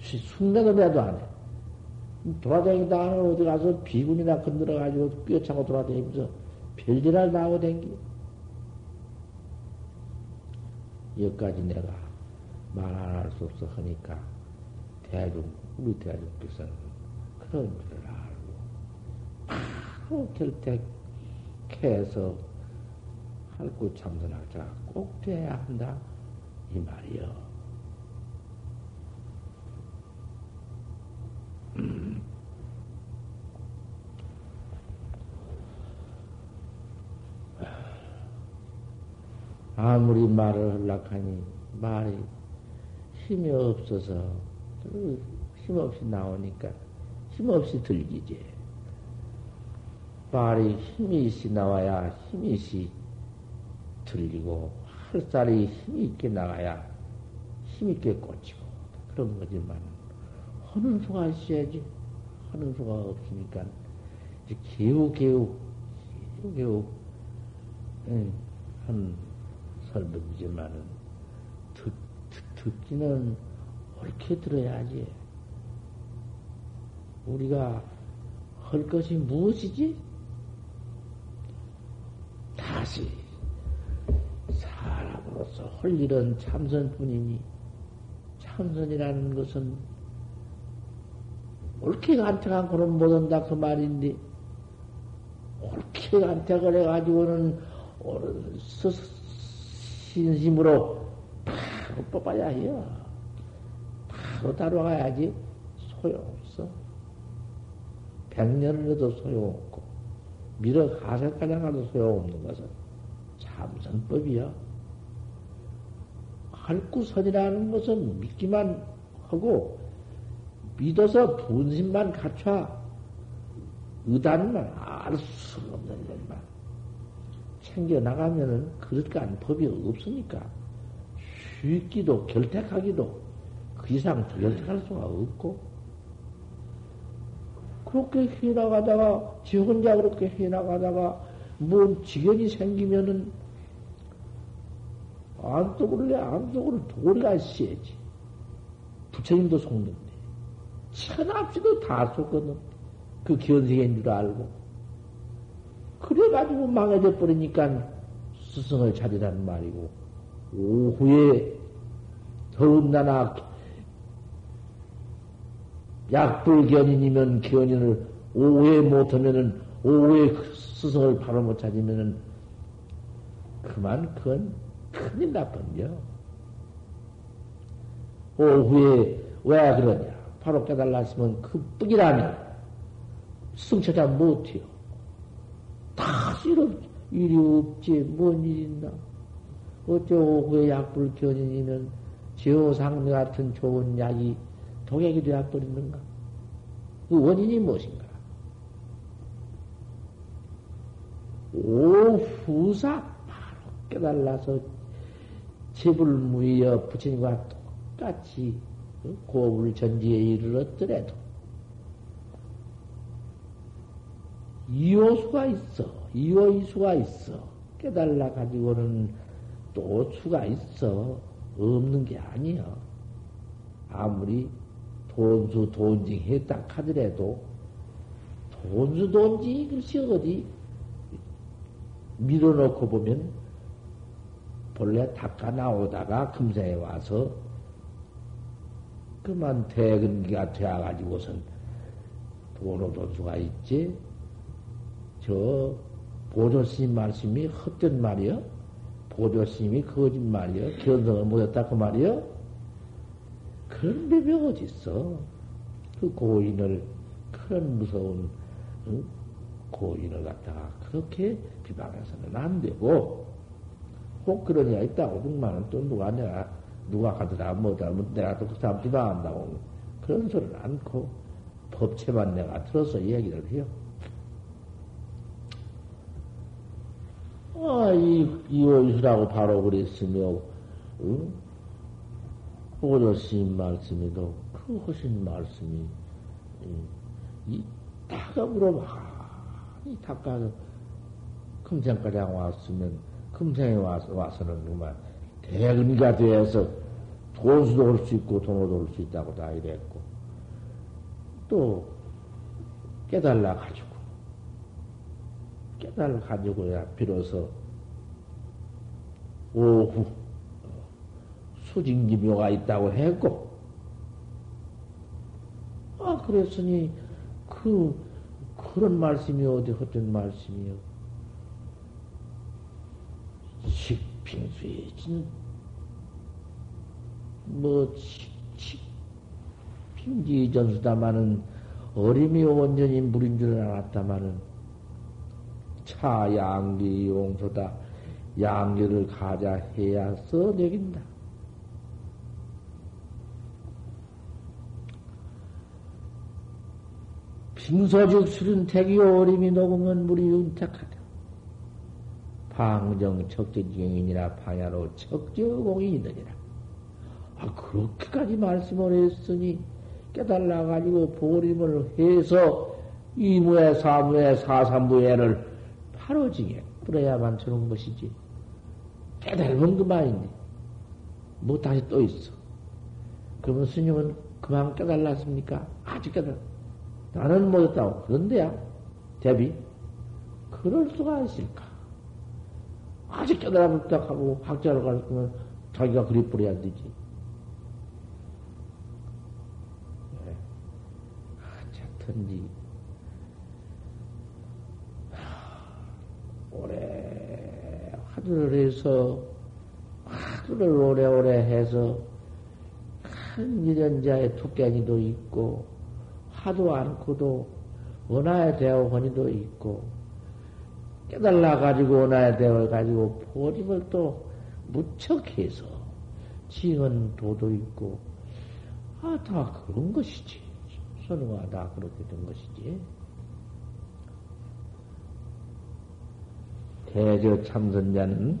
순간을 해도 안 해. 돌아다니다 하는 어디 가서 비군이나 건드려가지고 꿰차고 돌아다니면서 별일을 나고 댕기. 여기까지 내가 말 안 할 수 없어 하니까 대중, 우리 대중께서는 그런 줄을 알고 바로 결택해서 할구 참선학자가 꼭 돼야 한다. 이 말이요. 아무리 말을 하려고 하니 말이 힘이 없어서 힘없이 나오니까 힘없이 들리지. 말이 힘이 있이 나와야 힘이 있이 들리고 활살이 힘이 있게 나가야 힘 있게 꽂히고 그런 거지만 하는 수가 있어야지 하는 수가 없으니까 이제 개우 개우 개우 개우 예, 한 설명이지만은 듣, 듣, 듣기는 옳게 들어야지 우리가 할 것이 무엇이지? 다시 사람으로서 할 일은 참선뿐이니 참선이라는 것은 옳게 간택한 그런 못한다 그 말인데 옳게 간택을 해가지고는 신심으로 바로 뽑아야 해요. 바로 다뤄가야지 소용없어. 백년을 해도 소용없고 밀어 가세가장 가도 소용없는 것은 참선법이야. 할구선이라는 것은 믿기만 하고 믿어서 분심만 갖춰. 의단만 알 수 없는 것만. 챙겨 나가면은 그릇간 법이 없으니까 쉽기도 결택하기도 그 이상 더 결택할 수가 없고. 그렇게 해나가다가 지 혼자 그렇게 해나가다가 뭔 지견이 생기면은 안쪽으로 내 안쪽으로 도리가 있어야지. 부처님도 속는데. 천합시도 다 속거든 그 견생인 줄 알고. 그래가지고 망해져 버리니까 스승을 찾으라는 말이고. 오후에 더군다나 약불견인이면 견인을 오후에 못하면은 오후에 스승을 바로 못 찾으면은 그만 그건 큰일 나쁜겨. 오후에 왜 그러냐? 바로 깨달았으면 그 뻑이라면 스승 찾아 못해요. 다 싫어. 일이 없지. 뭔 일이 있나? 어째 오후에 약불 견인이면 제호상대 같은 좋은 약이 독약이 되어버리는가? 그 원인이 무엇인가? 오후사 바로 깨달아서 제불무이여 부처님과 똑같이 고불 전지에 이르렀더라도 이호수가 있어. 이호이수가 있어. 깨달라 가지고는 또 수가 있어. 없는 게 아니야. 아무리 돈수 돈징 했다 하더라도 돈수 돈징이 글쎄 어디 밀어놓고 보면 본래 닦아 나오다가 금세에 와서 그만 대근기가 되어가지고선 돈수가 있지. 저 보조스님 말씀이 헛된 말이요? 보조스님이 거짓말이요? 견성을 못했다 그 말이요? 그런 법이 어딨어? 그 고인을, 그런 무서운 응? 고인을 갖다가 그렇게 비방해서는 안 되고, 꼭 그런 이가 있다고 등만은 또 누가 내가, 누가 가더라, 뭐다, 뭐 내가 또그 사람 비방한다고 그런 소리는 않고, 법체만 내가 들어서 이야기를 해요. 아, 이, 이원수라고 바로 그랬으며, 응? 오저스님 말씀에도 그 하신 말씀이, 이, 다가 물어봐. 이 다가 금생까지 왔으면, 금생에 와서, 와서는 그만 대근이가 되어서 돈수도 올 수 있고 돈도 올 수 있다고 다 이랬고, 또 깨달라 가지고, 깨달아 가지고야 비로소 오후 수징기묘가 있다고 했고, 아, 그랬으니, 그, 그런 말씀이 어디 헛된 말씀이요. 식핑수의 진, 뭐, 식, 식, 핑지 전수다마는 어림이 온전히 물인 줄 알았다마는 차 양기 용소다. 양기를 가자 해야 써내긴다. 빙소즉 술은 택이 어림이 녹으면 물이 윤택하다. 방정 척제지경이니라 방야로 척제공이니더니라. 아, 그렇게까지 말씀을 했으니 깨달아 가지고 보림을 해서 이무에 사무에 사삼무에를 바로 징에 뿌려야만 저런 것이지. 깨달으면 그만인데. 뭐 다시 또 있어. 그러면 스님은 그만 깨달았습니까? 아직 깨달 나는 못했다고. 그런데야, 대비. 그럴 수가 있을까? 아직 깨달아볼다 하고 학자로 갈 거면 자기가 그리 뿌려야 되지. 네. 하여튼지. 오래 화두를 해서 화두를 오래오래 해서 큰 일연자의 토끼니도 있고 하도 않고도 원하에 대어 허니도 있고 깨달라 가지고 원하에 대어 가지고 보림을 또 무척 해서 지은 도도 있고 아 다 그런 것이지. 선우가 다 그렇게 된 것이지. 대저 참선자는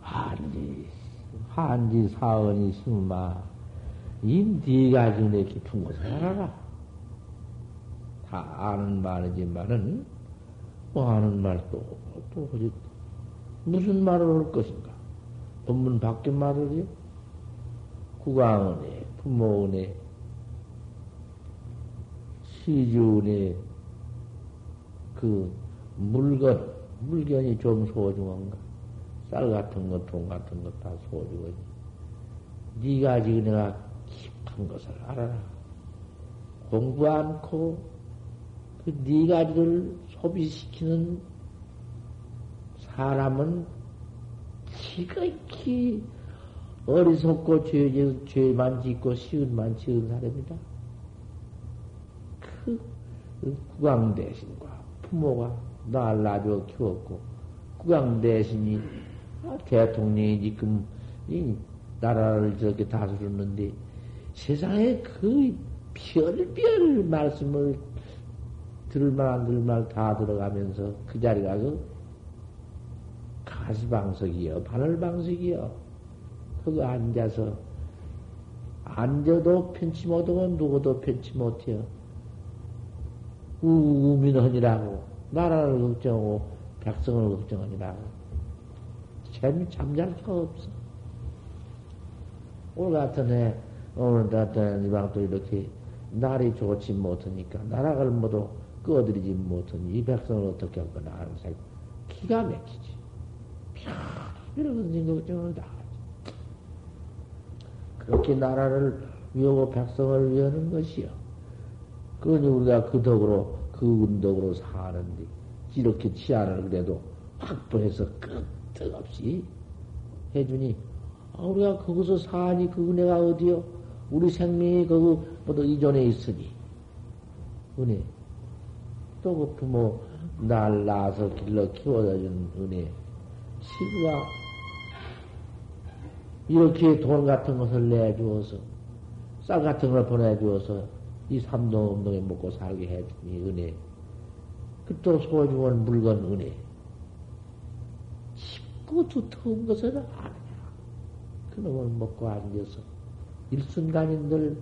한지, 한지 사언이 심마, 인디가 지 내 깊은 것을 알아라. 다 아는 말이지만은, 뭐 하는 말도, 또, 어디, 무슨 말을 할 것인가? 법문 밖에 말을요? 구강은혜, 부모은혜, 시주은혜, 그 물건, 물건이 좀 소중한가? 쌀 같은 것, 돈 같은 것다 소중하지. 네가 지금 내가 깊은 것을 알아라. 공부 않고 그 네가 지를 소비시키는 사람은 지극히 어리석고 죄, 죄만 짓고 시은만 지은 사람이다. 그 구강 대신과 부모가 날 낳아 키웠고 구강 대신이 대통령이 지금 이 나라를 저렇게 다스렸는데 세상에 그 별별 말씀을 들을 말안 들을 말다 들어가면서 그 자리가 그 가시방석이요, 바늘방석이요. 그거 앉아서, 앉아도 편치 못하고 누구도 편치 못해요. 우민헌이라고, 나라를 걱정하고, 백성을 걱정하니라고. 재미 잠잘 수가 없어. 오늘 같은 해, 오늘 같은 이방도 이렇게 날이 좋지 못하니까, 나라를 모두 꺼드리지 못하니, 이 백성을 어떻게 할 거나 하는 생각, 기가 막히지. 이런 걱정을 다 하지. 그렇게 나라를 위하고 백성을 위하는 것이요. 그러니 우리가 그 덕으로, 그 운덕으로 사는데, 이렇게 치안을 그래도 확보해서 끄떡없이 해주니, 아, 우리가 거기서 사니 그 은혜가 어디요? 우리 생명이 거기보다 이전에 있으니, 은혜. 또 그 부모, 날 낳아서 길러 키워다 준 은혜. 시부가 이렇게 돈 같은 것을 내주어서 쌀 같은 걸 보내주어서 이 삼동 음동에 먹고 살게 해주니 은혜. 그 또 소중한 물건 은혜. 쉽고 두터운 것은. 그놈을 먹고 앉아서 일순간인들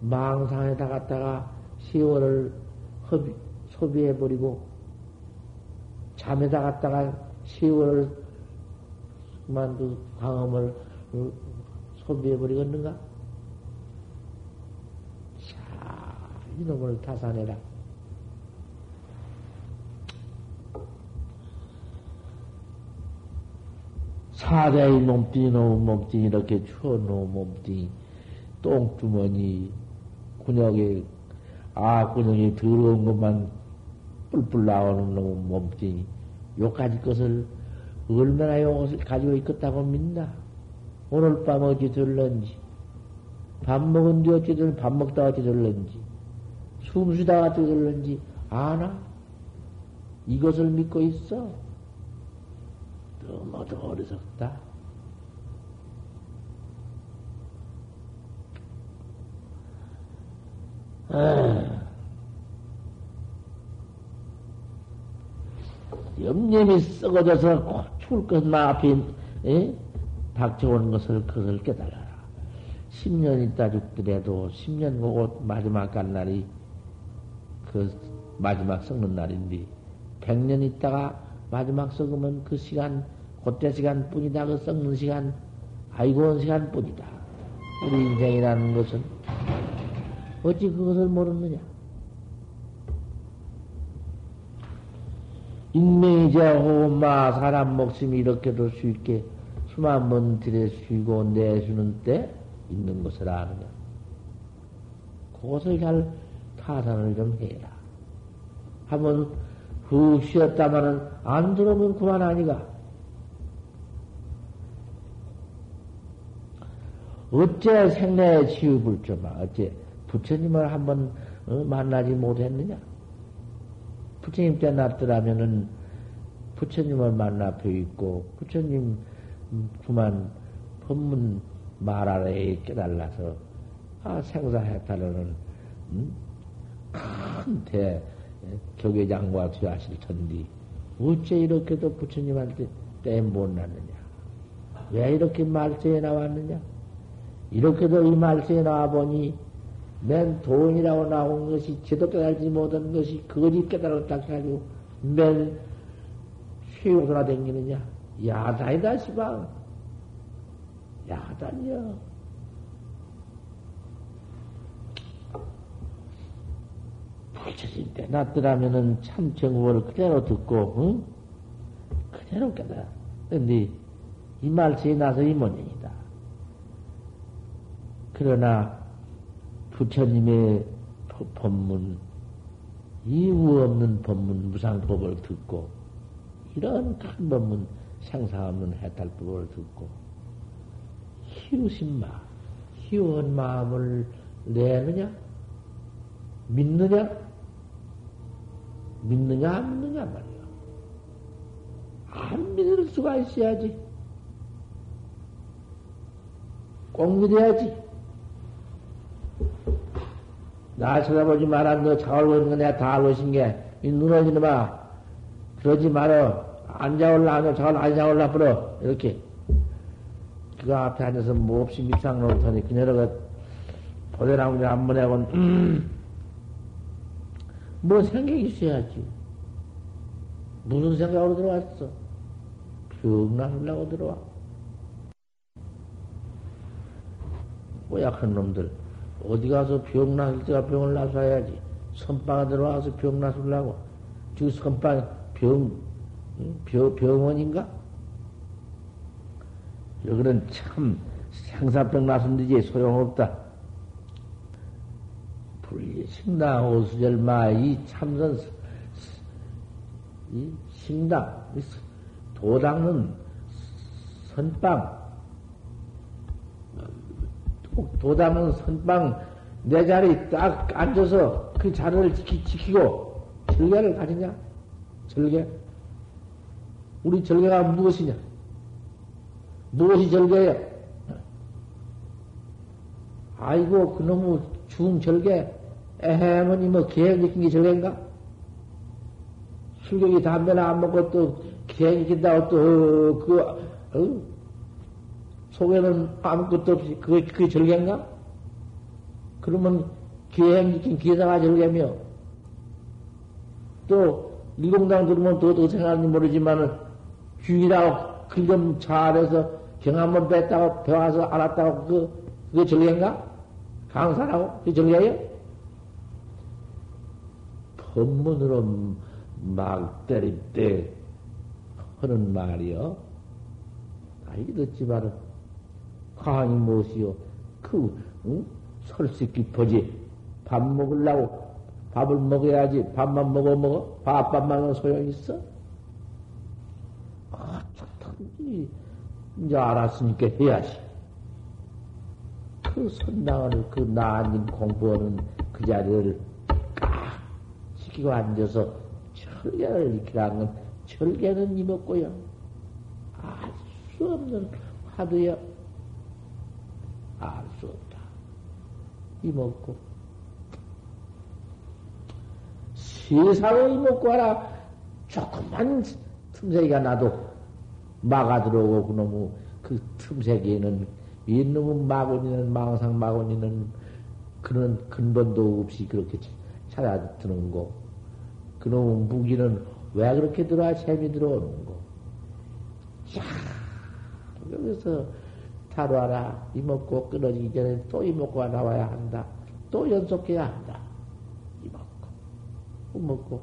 망상에다 갖다가 세월을 허비, 소비해버리고 잠에다 갖다가 세월을 만두 광음을 어, 소비해버리겠는가? 자, 이놈을 타산해라. 사대의 몸뚱이 놓은 몸뚱이 이렇게 추워놓은 몸뚱이 똥주머니 군역에 아 군역이 더러운 것만 뿔뿔 나오는 놈 몸뚱이 요까지 것을 얼마나 요것을 가지고 있겠다고 믿나? 오늘 밤 어찌 들런지, 밥 먹은 뒤 어찌 들, 밥 먹다 어찌 들런지, 숨 쉬다 어찌 들런지 아나? 이것을 믿고 있어. 너무도 어리석다. 염념이 썩어져서 죽을 것만 앞에 에? 닥쳐오는 것을 그것을 깨달아라. 10년 있다 죽더라도 10년 보고 마지막 갈 날이 그 마지막 썩는 날인데 100년 있다가 마지막 썩으면 그 시간 그때 시간 뿐이다. 그 썩는 시간 아이고 온 시간 뿐이다. 우리 인생이라는 것은 어찌 그것을 모르느냐? 인명이자 호마 사람 목숨이 이렇게도 쉽게 수만 번 들여 쉬고 내쉬는 때 있는 것을 아느냐. 그것을 잘 타산을 좀 해라. 한번 후 쉬었다마는 안 들어오면 그만 아니가. 어째 생내에 치유불조마. 어째 부처님을 한번 어, 만나지 못했느냐? 부처님 때 났더라면은 부처님을 만나 뵈있고 부처님 그만 법문 말 아래 깨달아서 아 생사해탈로는 음? 큰 대 교계장과 되하실 텐디 어째 이렇게도 부처님한테 땜못 났느냐? 왜 이렇게 말세에 나왔느냐? 이렇게도 이 말세에 나와보니 맨 돈이라고 나온 것이 제도 깨달지 못한 것이 거짓 깨달았다 해가지고 맨 쉬고 돌아다니느냐? 야단이다, 시방. 야단이야. 부처진 때 놨더라면은 참 정보를 그대로 듣고, 응? 그대로 깨달아. 근데 이 말씀이 나서 이 모양이다. 그러나 부처님의 법문, 이유 없는 법문, 무상법을 듣고, 이런 큰 법문, 생사 없는 해탈법을 듣고, 희우신 마, 희우한 마음을 내느냐? 믿느냐? 믿느냐, 안 믿느냐 말이야. 안 믿을 수가 있어야지. 꼭 믿어야지. 나 쳐다보지 마라. 너 자올고 있는 거 내가 다 알고 있은 게. 이 눈을 이놈아. 그러지 말어. 안 자올라, 안 자올라, 안 자올라, 불어. 이렇게. 그 앞에 앉아서 뭐 없이 밑상 놓더니 그녀가 보대나무를 해본, 음, 뭐 생각이 있어야지. 무슨 생각으로 들어왔어? 병 나누려고 들어와. 꼬약한 놈들. 어디 가서 병 나을 때가 병을 나서야지. 선방에 들어와서 병 나서려고. 지 선방, 병, 병, 병원인가? 여기는 참 생사병 나선디지 소용없다. 불리 식당 오수절 마 이 참선 이 식당 도당은 선빵 도담은 선방 내 자리 딱 앉아서 그 자리를 지키, 지키고 절개를 가지냐? 절개? 우리 절개가 무엇이냐? 무엇이 절개야? 아이고, 그놈의 죽은 절개, 에헤머니 뭐 계획 지킨 게 절개인가? 술경이 담배나 안 먹고 또 계획 지킨다고 또, 어, 그, 어? 속에는 아무것도 없이 그게, 그게 절개인가? 그러면 기행지킨 기사가 절개며 또 일공당 들으면 더 어떻게 생각하는지 모르지만은 주이라고 글좀 잘해서 경 한번 뺐다고 배워서 알았다고 그, 그게 절개인가? 강사라고? 그게 절개예요? 법문으로 막 때릴 때 하는 말이요. 아이 듣지 말아. 가항이 무엇이요? 그, 응? 설식 깊어지. 밥 먹으려고 밥을 먹어야지. 밥만 먹어 먹어? 밥, 밥만은 소용있어? 아, 좋든지. 이제 알았으니까 해야지. 그 선당을, 그 나앉은 공부하는 그 자리를 깍 시키고 앉아서 철개를 익히라는 건 철개는 이먹고요. 알 수 없는 화두여. 알수 없다. 이먹고. 세상에 이먹고 하라. 조금만 틈새가 나도 막아 들어오고 그놈의 그 틈새기에는 이놈의 마구니는 망상 마구니는 그런 근본도 없이 그렇게 찾아드는 거. 그놈의 무기는 왜 그렇게 들어와 재미 들어오는 거. 자, 여기서 다루하라. 이먹고 끊어지기 전에 또 이먹고가 나와야 한다. 또 연속해야 한다. 이먹고, 이먹고.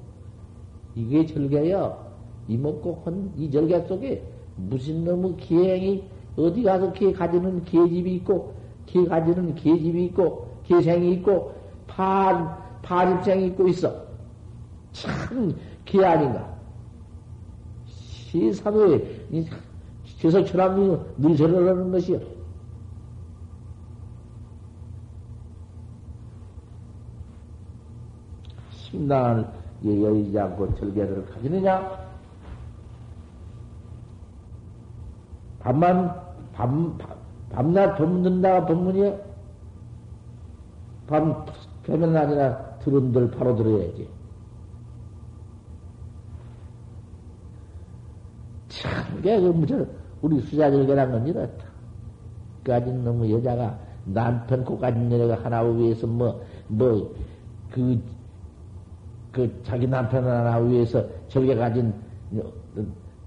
이게 절개요. 이먹고 헌이 절개 속에 무슨 놈의 기행이 어디 가서 개 가지는 개집이 있고, 개 가지는 개집이 있고, 개생이 있고, 파, 파집생이 있고 있어. 참, 개 아닌가. 세상에, 천암이 늘 저러는 것이요. 심당을 여의지 않고 절개를 가지느냐? 밤만, 밤, 밤, 밤낮 법문다가 법문이요? 밤, 펴면 아니라 들은들 바로 들어야지. 참, 게, 그, 무슨, 우리 건 이렇다. 까진 너무 여자가 남편 고까진 여자가 하나 위해서 뭐, 뭐, 그, 그 자기 남편 하나 위해서 절개 가진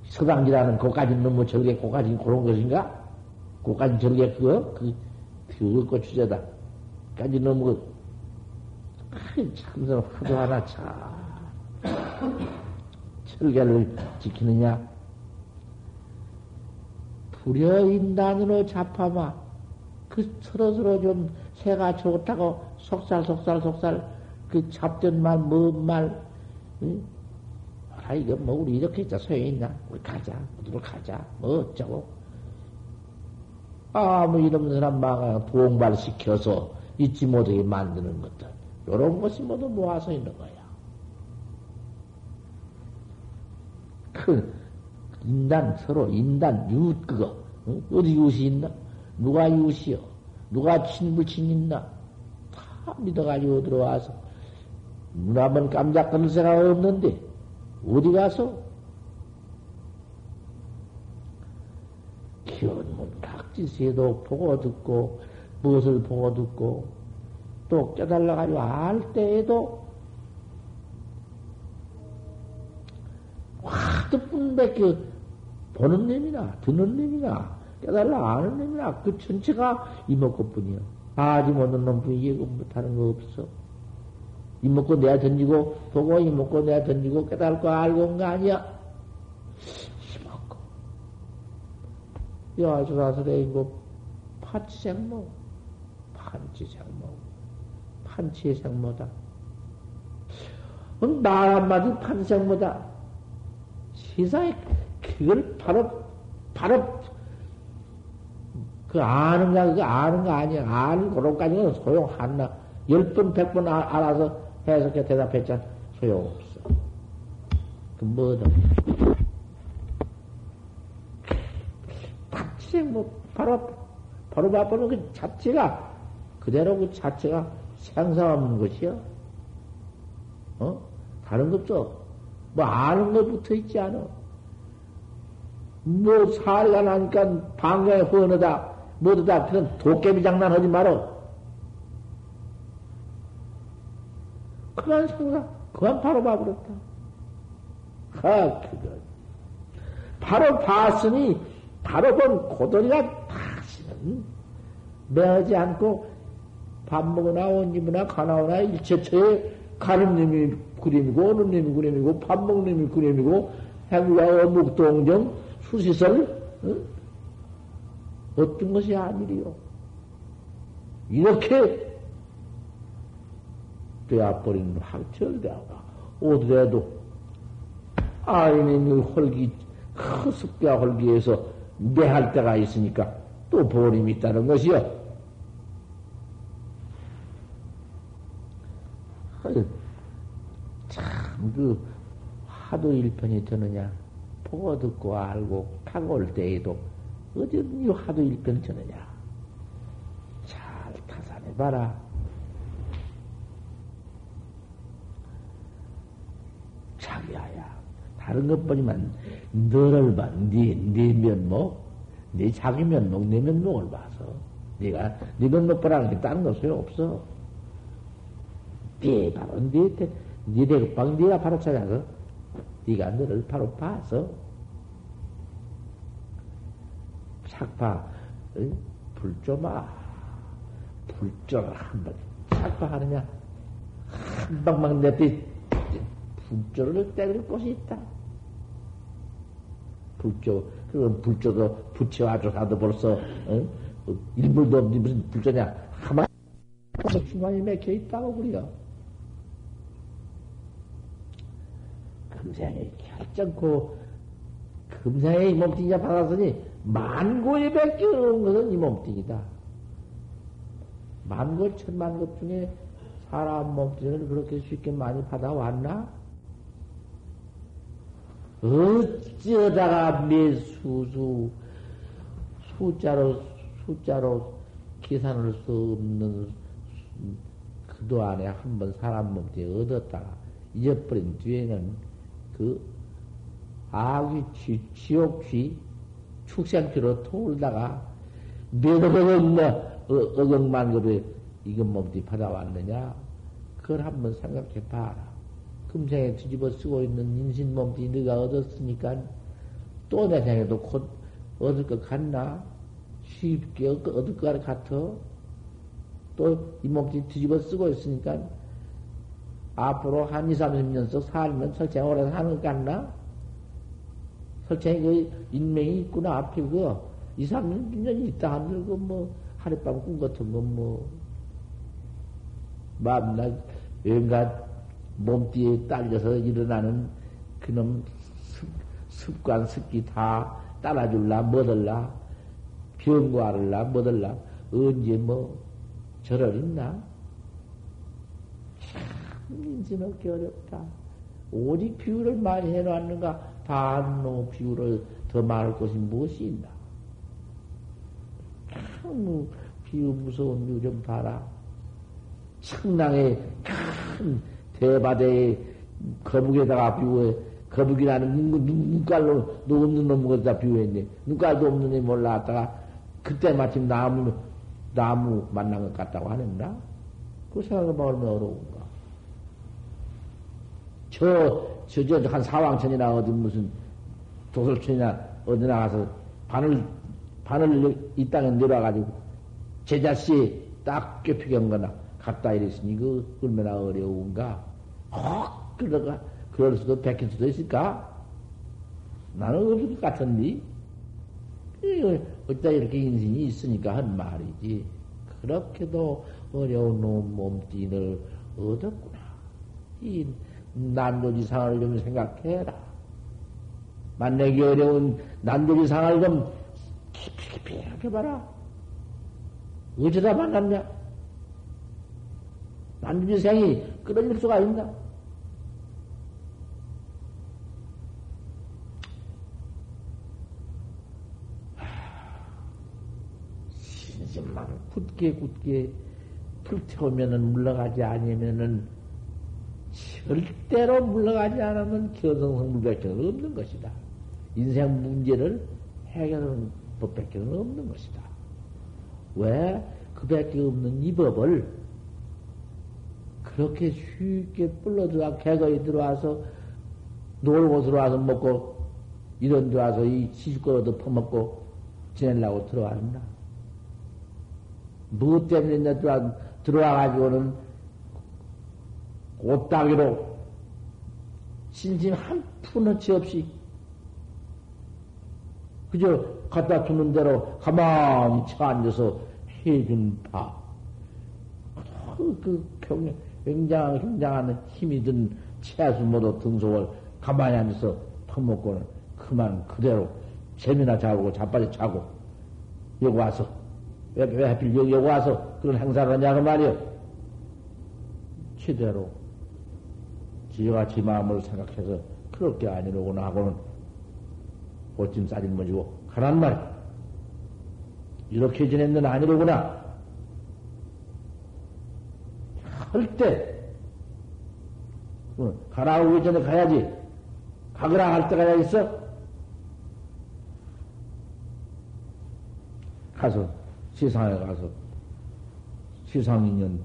서당지라는 고까진 너무 절개 고까진 그런 것인가? 고까진 절개 그거? 그, 그거 고추자다. 까진 너무 그, 참선 화도 하나 참. 철개를 지키느냐? 불여 인단으로 잡아마. 그 서로서로 좀 새가 좋다고 속살, 속살, 속살, 그 잡던 말, 뭔 말, 응? 아, 이거 뭐, 우리 이렇게 있자 소용있나? 우리 가자. 어디로 가자. 뭐 어쩌고. 아무 이런 사람 막 동발시켜서 잊지 못하게 만드는 것들. 요런 것이 모두 모아서 있는 거야. 큰, 인단 서로 인단 유웃 그거 어? 어디 유웃이 있나? 누가 유웃이요? 누가 친불친 있나? 다 믿어가지고 들어와서 눈 한번 깜짝거릴 생각 없는데 어디 가서 기원문 각지세도 보고 듣고 무엇을 보고 듣고 또 깨달아가지고 알 때에도 화두뿐밖에 보는 놈이나 듣는 놈이나 깨달라 아는 놈이나 그 전체가 이먹고뿐이요. 아직 못는 놈뿐이지 못하는 거 없어. 이먹고 내가 던지고 보고 이먹고 내가 던지고 깨달고 알고 온 거 아니야. 이먹고 여아수라설에 이거 파치생모 판치생모 판치생모다. 말 한마디 판생모다. 세상에 그걸 바로, 바로, 그 아는가, 그거 아는 거 아니야. 아는 거로까지는 소용하나. 열 번, 백 번 알아서 해석해 대답했잖아. 소용없어. 그 뭐든. 자체, 뭐, 바로, 바로 바꾸는 그 자체가, 그대로 그 자체가 생사없는 것이요. 어? 다른 것도, 뭐, 아는 거 붙어 있지 않아. 뭐 사리가 나니까 방광에 후원하다 뭐다 그런 도깨비 장난 하지 말어. 그만 생각, 그만 바로 봐버렸다. 아, 그거. 바로 봤으니, 바로 본 고돌이가 다시는 매하지 않고 밥 먹으나 옷 입으나 가나오나 일체처에 가는 놈이 그림이고, 오는 놈이 그림이고, 밥 먹는 놈이 그림이고, 행위와 어묵동정, 수시설 어? 어떤 것이 아니리요. 이렇게 되어버리는 확철대화가 오더라도 아이는 홀기 큰 습기와 홀기에서 매할 때가 있으니까 또 보림이 있다는 것이요. 참 그 하도 일편이 되느냐? 보고 듣고 알고 가고 올 때에도 어디든지 하도 일편 되느냐? 잘 타산해봐라. 자기야야. 다른 것뿐이만 너를 봐. 네, 네 면목, 네 자기 면목, 네 면목을 봐서 네가 네 면목 보라는 게 다른 거 소용 없어. 네 바로 네, 네 대급방 네가 바로 찾아서 네가 너를 바로 봐서 착파 불조마 불조를 한번 착파하느냐 한 방만 내띠 불조를 때릴 곳이 있다. 불조 그건 불조도 붙여가지고 가도 벌써 어? 일물도 없니 무슨 불조냐 하마 중간에 맥혀 있다고 그래요. 금생에 결정코 금생에 이 몸뚱이가 받았으니 만고에 밖에 없는 것은 이 몸뚱이다. 만고 천만 것 중에 사람 몸뚱이를 그렇게 쉽게 많이 받아왔나? 어찌하다가 매 수수 숫자로 숫자로 계산할 수 없는 그도 안에 한 번 사람 몸뚱이 얻었다가 잊어버린 뒤에는 그 악이 쥐, 지옥 쥐 축생피로 돌다가 몇억억 뭐 억억만급에 이건 몸띠 받아왔느냐? 그걸 한번 생각해 봐라. 금생에 뒤집어 쓰고 있는 인신 몸띠 네가 얻었으니까 또 내 생에도 곧 얻을 것 같나? 쉽게 얻을 것 같아? 또 이 몸띠 뒤집어 쓰고 있으니까 앞으로 한 2, 30년 씩 살면 설창 오래 사는 것 같나? 설창이 그 인명이 있구나. 앞에 그 2, 3년 있다 하늘 그뭐 하룻밤 꿈 같은 거 뭐. 마음날 온갖 몸띠에 딸려서 일어나는 그놈 습, 관 습기 다 따라줄라, 뭐들라, 병과를라, 뭐들라, 언제 뭐, 절을 있나? 인신 얻기 어렵다. 오직 비유를 많이 해놨는가? 반노 비유를 더 말할 것이 무엇이 있나? 참, 비유 무서운 비유 좀 봐라. 청랑의 큰 대바대의 거북에다가 비유해, 거북이라는 눈, 눈깔로, 눈 없는 놈에다 비유했네. 눈깔도 없는 애 몰라왔다가, 그때 마침 나무, 나무 만난 것 같다고 하는다? 그 생각해보면 얼마나 어려운가. 저, 저, 저, 한 사왕천이나 어디 무슨 도설천이나 어디 나가서 바늘, 바늘 이 땅에 내려와가지고 제자씨 딱 꿰피게 거나 갔다 이랬으니 그 얼마나 어려운가. 혹, 그러가, 그럴 수도 베낄 수도 있을까? 나는 없을 것 같은데. 어디다 이렇게 인생이 있으니까 한 말이지. 그렇게도 어려운 놈 몸뚱이를 얻었구나. 이 난도지상을 좀 생각해라. 만나기 어려운 난도지상을 좀 깊이 깊이 생각해봐라. 어쩌다 만났냐? 난도지상이 끊어질 수가 있나? 신심만 굳게 굳게 불태우면은 물러가지 않으면은 절대로 물러가지 않으면 견성성불백경은 없는 것이다. 인생 문제를 해결하는 법백경은 없는 것이다. 왜? 그 밖에 없는 이 법을 그렇게 쉽게 불러 들어와 개거에 들어와서 놀고 들어와서 먹고 이런 들어와서 이 시집거리도 퍼먹고 지내려고 들어왔나? 무엇 때문에 들어와, 들어와가지고는 옷따기로 신심 한 푼어치 없이 그저 갖다 두는 대로 가만히 차 앉아서 해준 바. 그, 그 평, 굉장한, 굉장한 힘이 든 채수 모두 등속을 가만히 앉아서 퍼먹고는 그만 그대로 재미나 자고 자빠져 자고 여기 와서 왜, 왜 하필 여기 와서 그런 행사를 하냐고 말이요. 제대로 지와 지 마음을 생각해서 그럴 게 아니로구나 하고는 꽃짐 싸진 뭐지고 가란 말 이렇게 지냈는 아니로구나. 할때 가라 오기 전에 가야지. 가거라 할 때가 있어. 가서 세상에 가서 세상 인연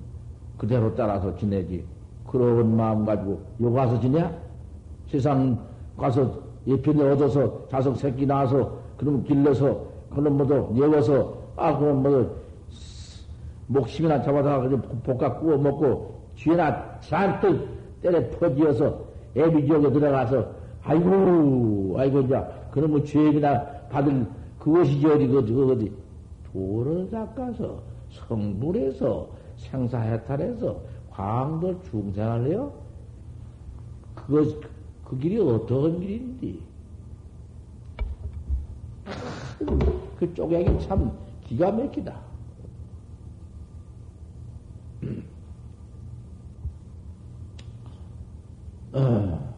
그대로 따라서 지내지 그런 마음 가지고 요 가서 지냐? 세상 가서 예편에 얻어서 자석 새끼 낳아서 그럼 길러서 그놈 뭐도 예워서 아 그럼 뭐 목심이나 잡아다가 볶아 구워 먹고 쥐나 잔뜩 때려 퍼지어서 애비 지옥에 들어가서 아이고 아이고 이제 그놈의 죄액이나 받을 그것이지 어디 어디 어디 도를 닦아서 성불해서 생사해탈해서 광도 중생을 해요? 그것, 그 길이 어떤 길인데? 그 쪼개기 참 기가 막히다. 어.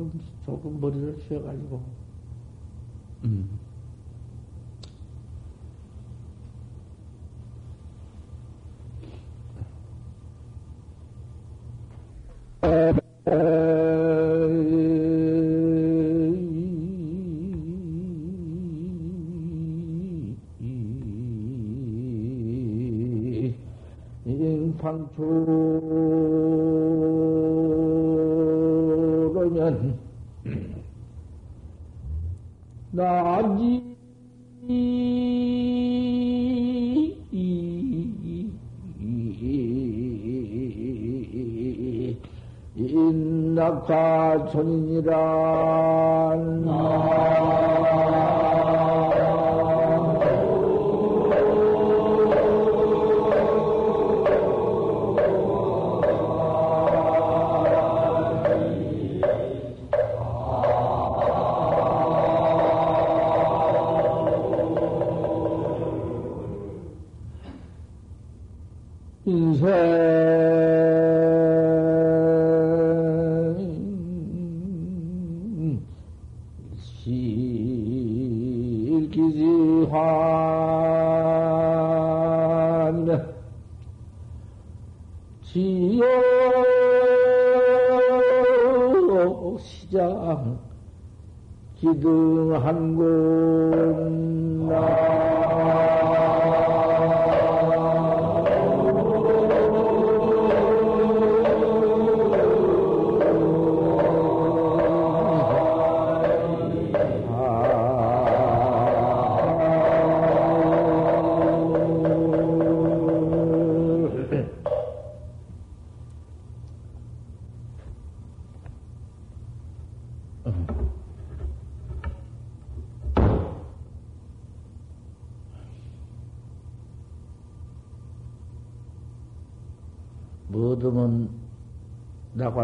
조금, 조금 머리를 쉬어가지고, 음. 뭐든면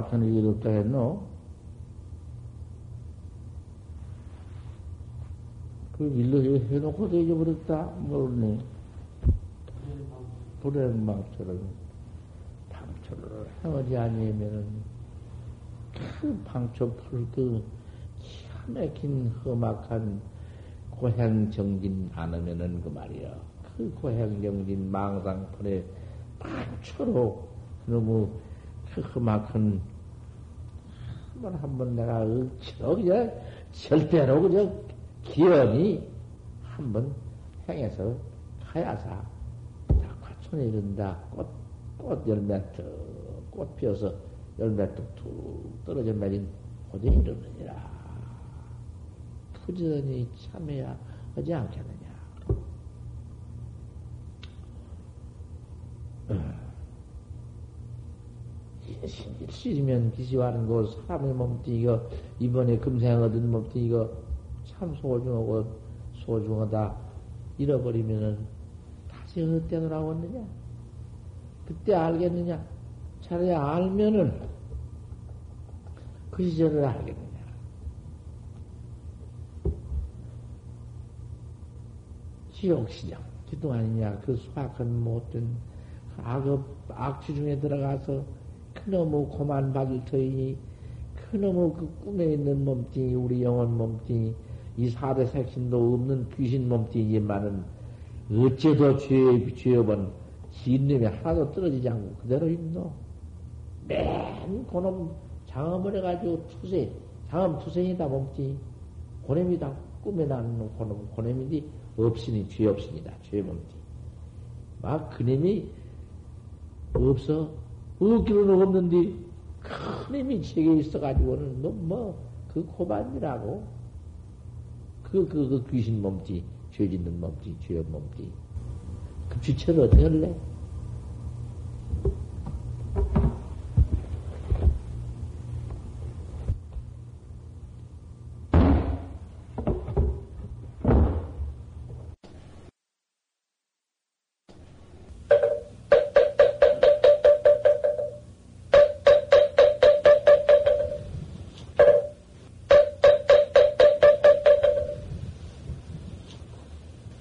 같은 일 없다 했노? 그 일로 해놓고도 잊어버렸다? 모르네. 불행망처럼 방초를 행하지 아니면은 그 방초 풀그 기가 막힌 험악한 고행정진 않으면은 그 말이야. 그 고행정진 망상풀에 방초로 너무 험악한 한 번 한 번 내가 억지로 그냥 절대로 그냥 기연이 한 번 행해서 가야사. 과천에 이른다. 꽃, 꽃 열매 툭꽃 피어서 열매 뚝툭 떨어져 내린 고대 이르느니라. 부지런히 참해야 하지 않겠느 냐 시지면 기시하는 거 사람의 몸뚱이가 이번에 금생 얻은 몸뚱이가 참 소중하고 소중하다 잃어버리면은 다시 어때 돌아왔느냐? 그때 알겠느냐? 차라리 알면은 그 시절을 알겠느냐. 지옥시장, 기도 아니냐. 그 수학은 못된 악업, 악취 중에 들어가서 그놈의 고만 받을 터이니 그놈의 그 꿈에 있는 몸뚱이, 우리 영혼 몸뚱이, 이 사대 색신도 없는 귀신 몸뚱이만은 어째도 죄, 죄업은 진님이 하나도 떨어지지 않고 그대로 있노. 맨 그놈 장엄을 해가지고 투세, 장엄 투생이다 몸뚱이. 고냄이다. 꿈에 나는 고놈, 고냄이니 없으니 죄 없으니다. 죄 몸뚱이. 막 그놈이 없어. 없기로는 없는데, 큰 힘이 책에 있어가지고는, 너, 뭐, 그 고반이라고. 그, 그, 그 귀신 몸띠, 죄 짓는 몸띠, 죄업 몸띠. 그 주체를 어떻게 할래?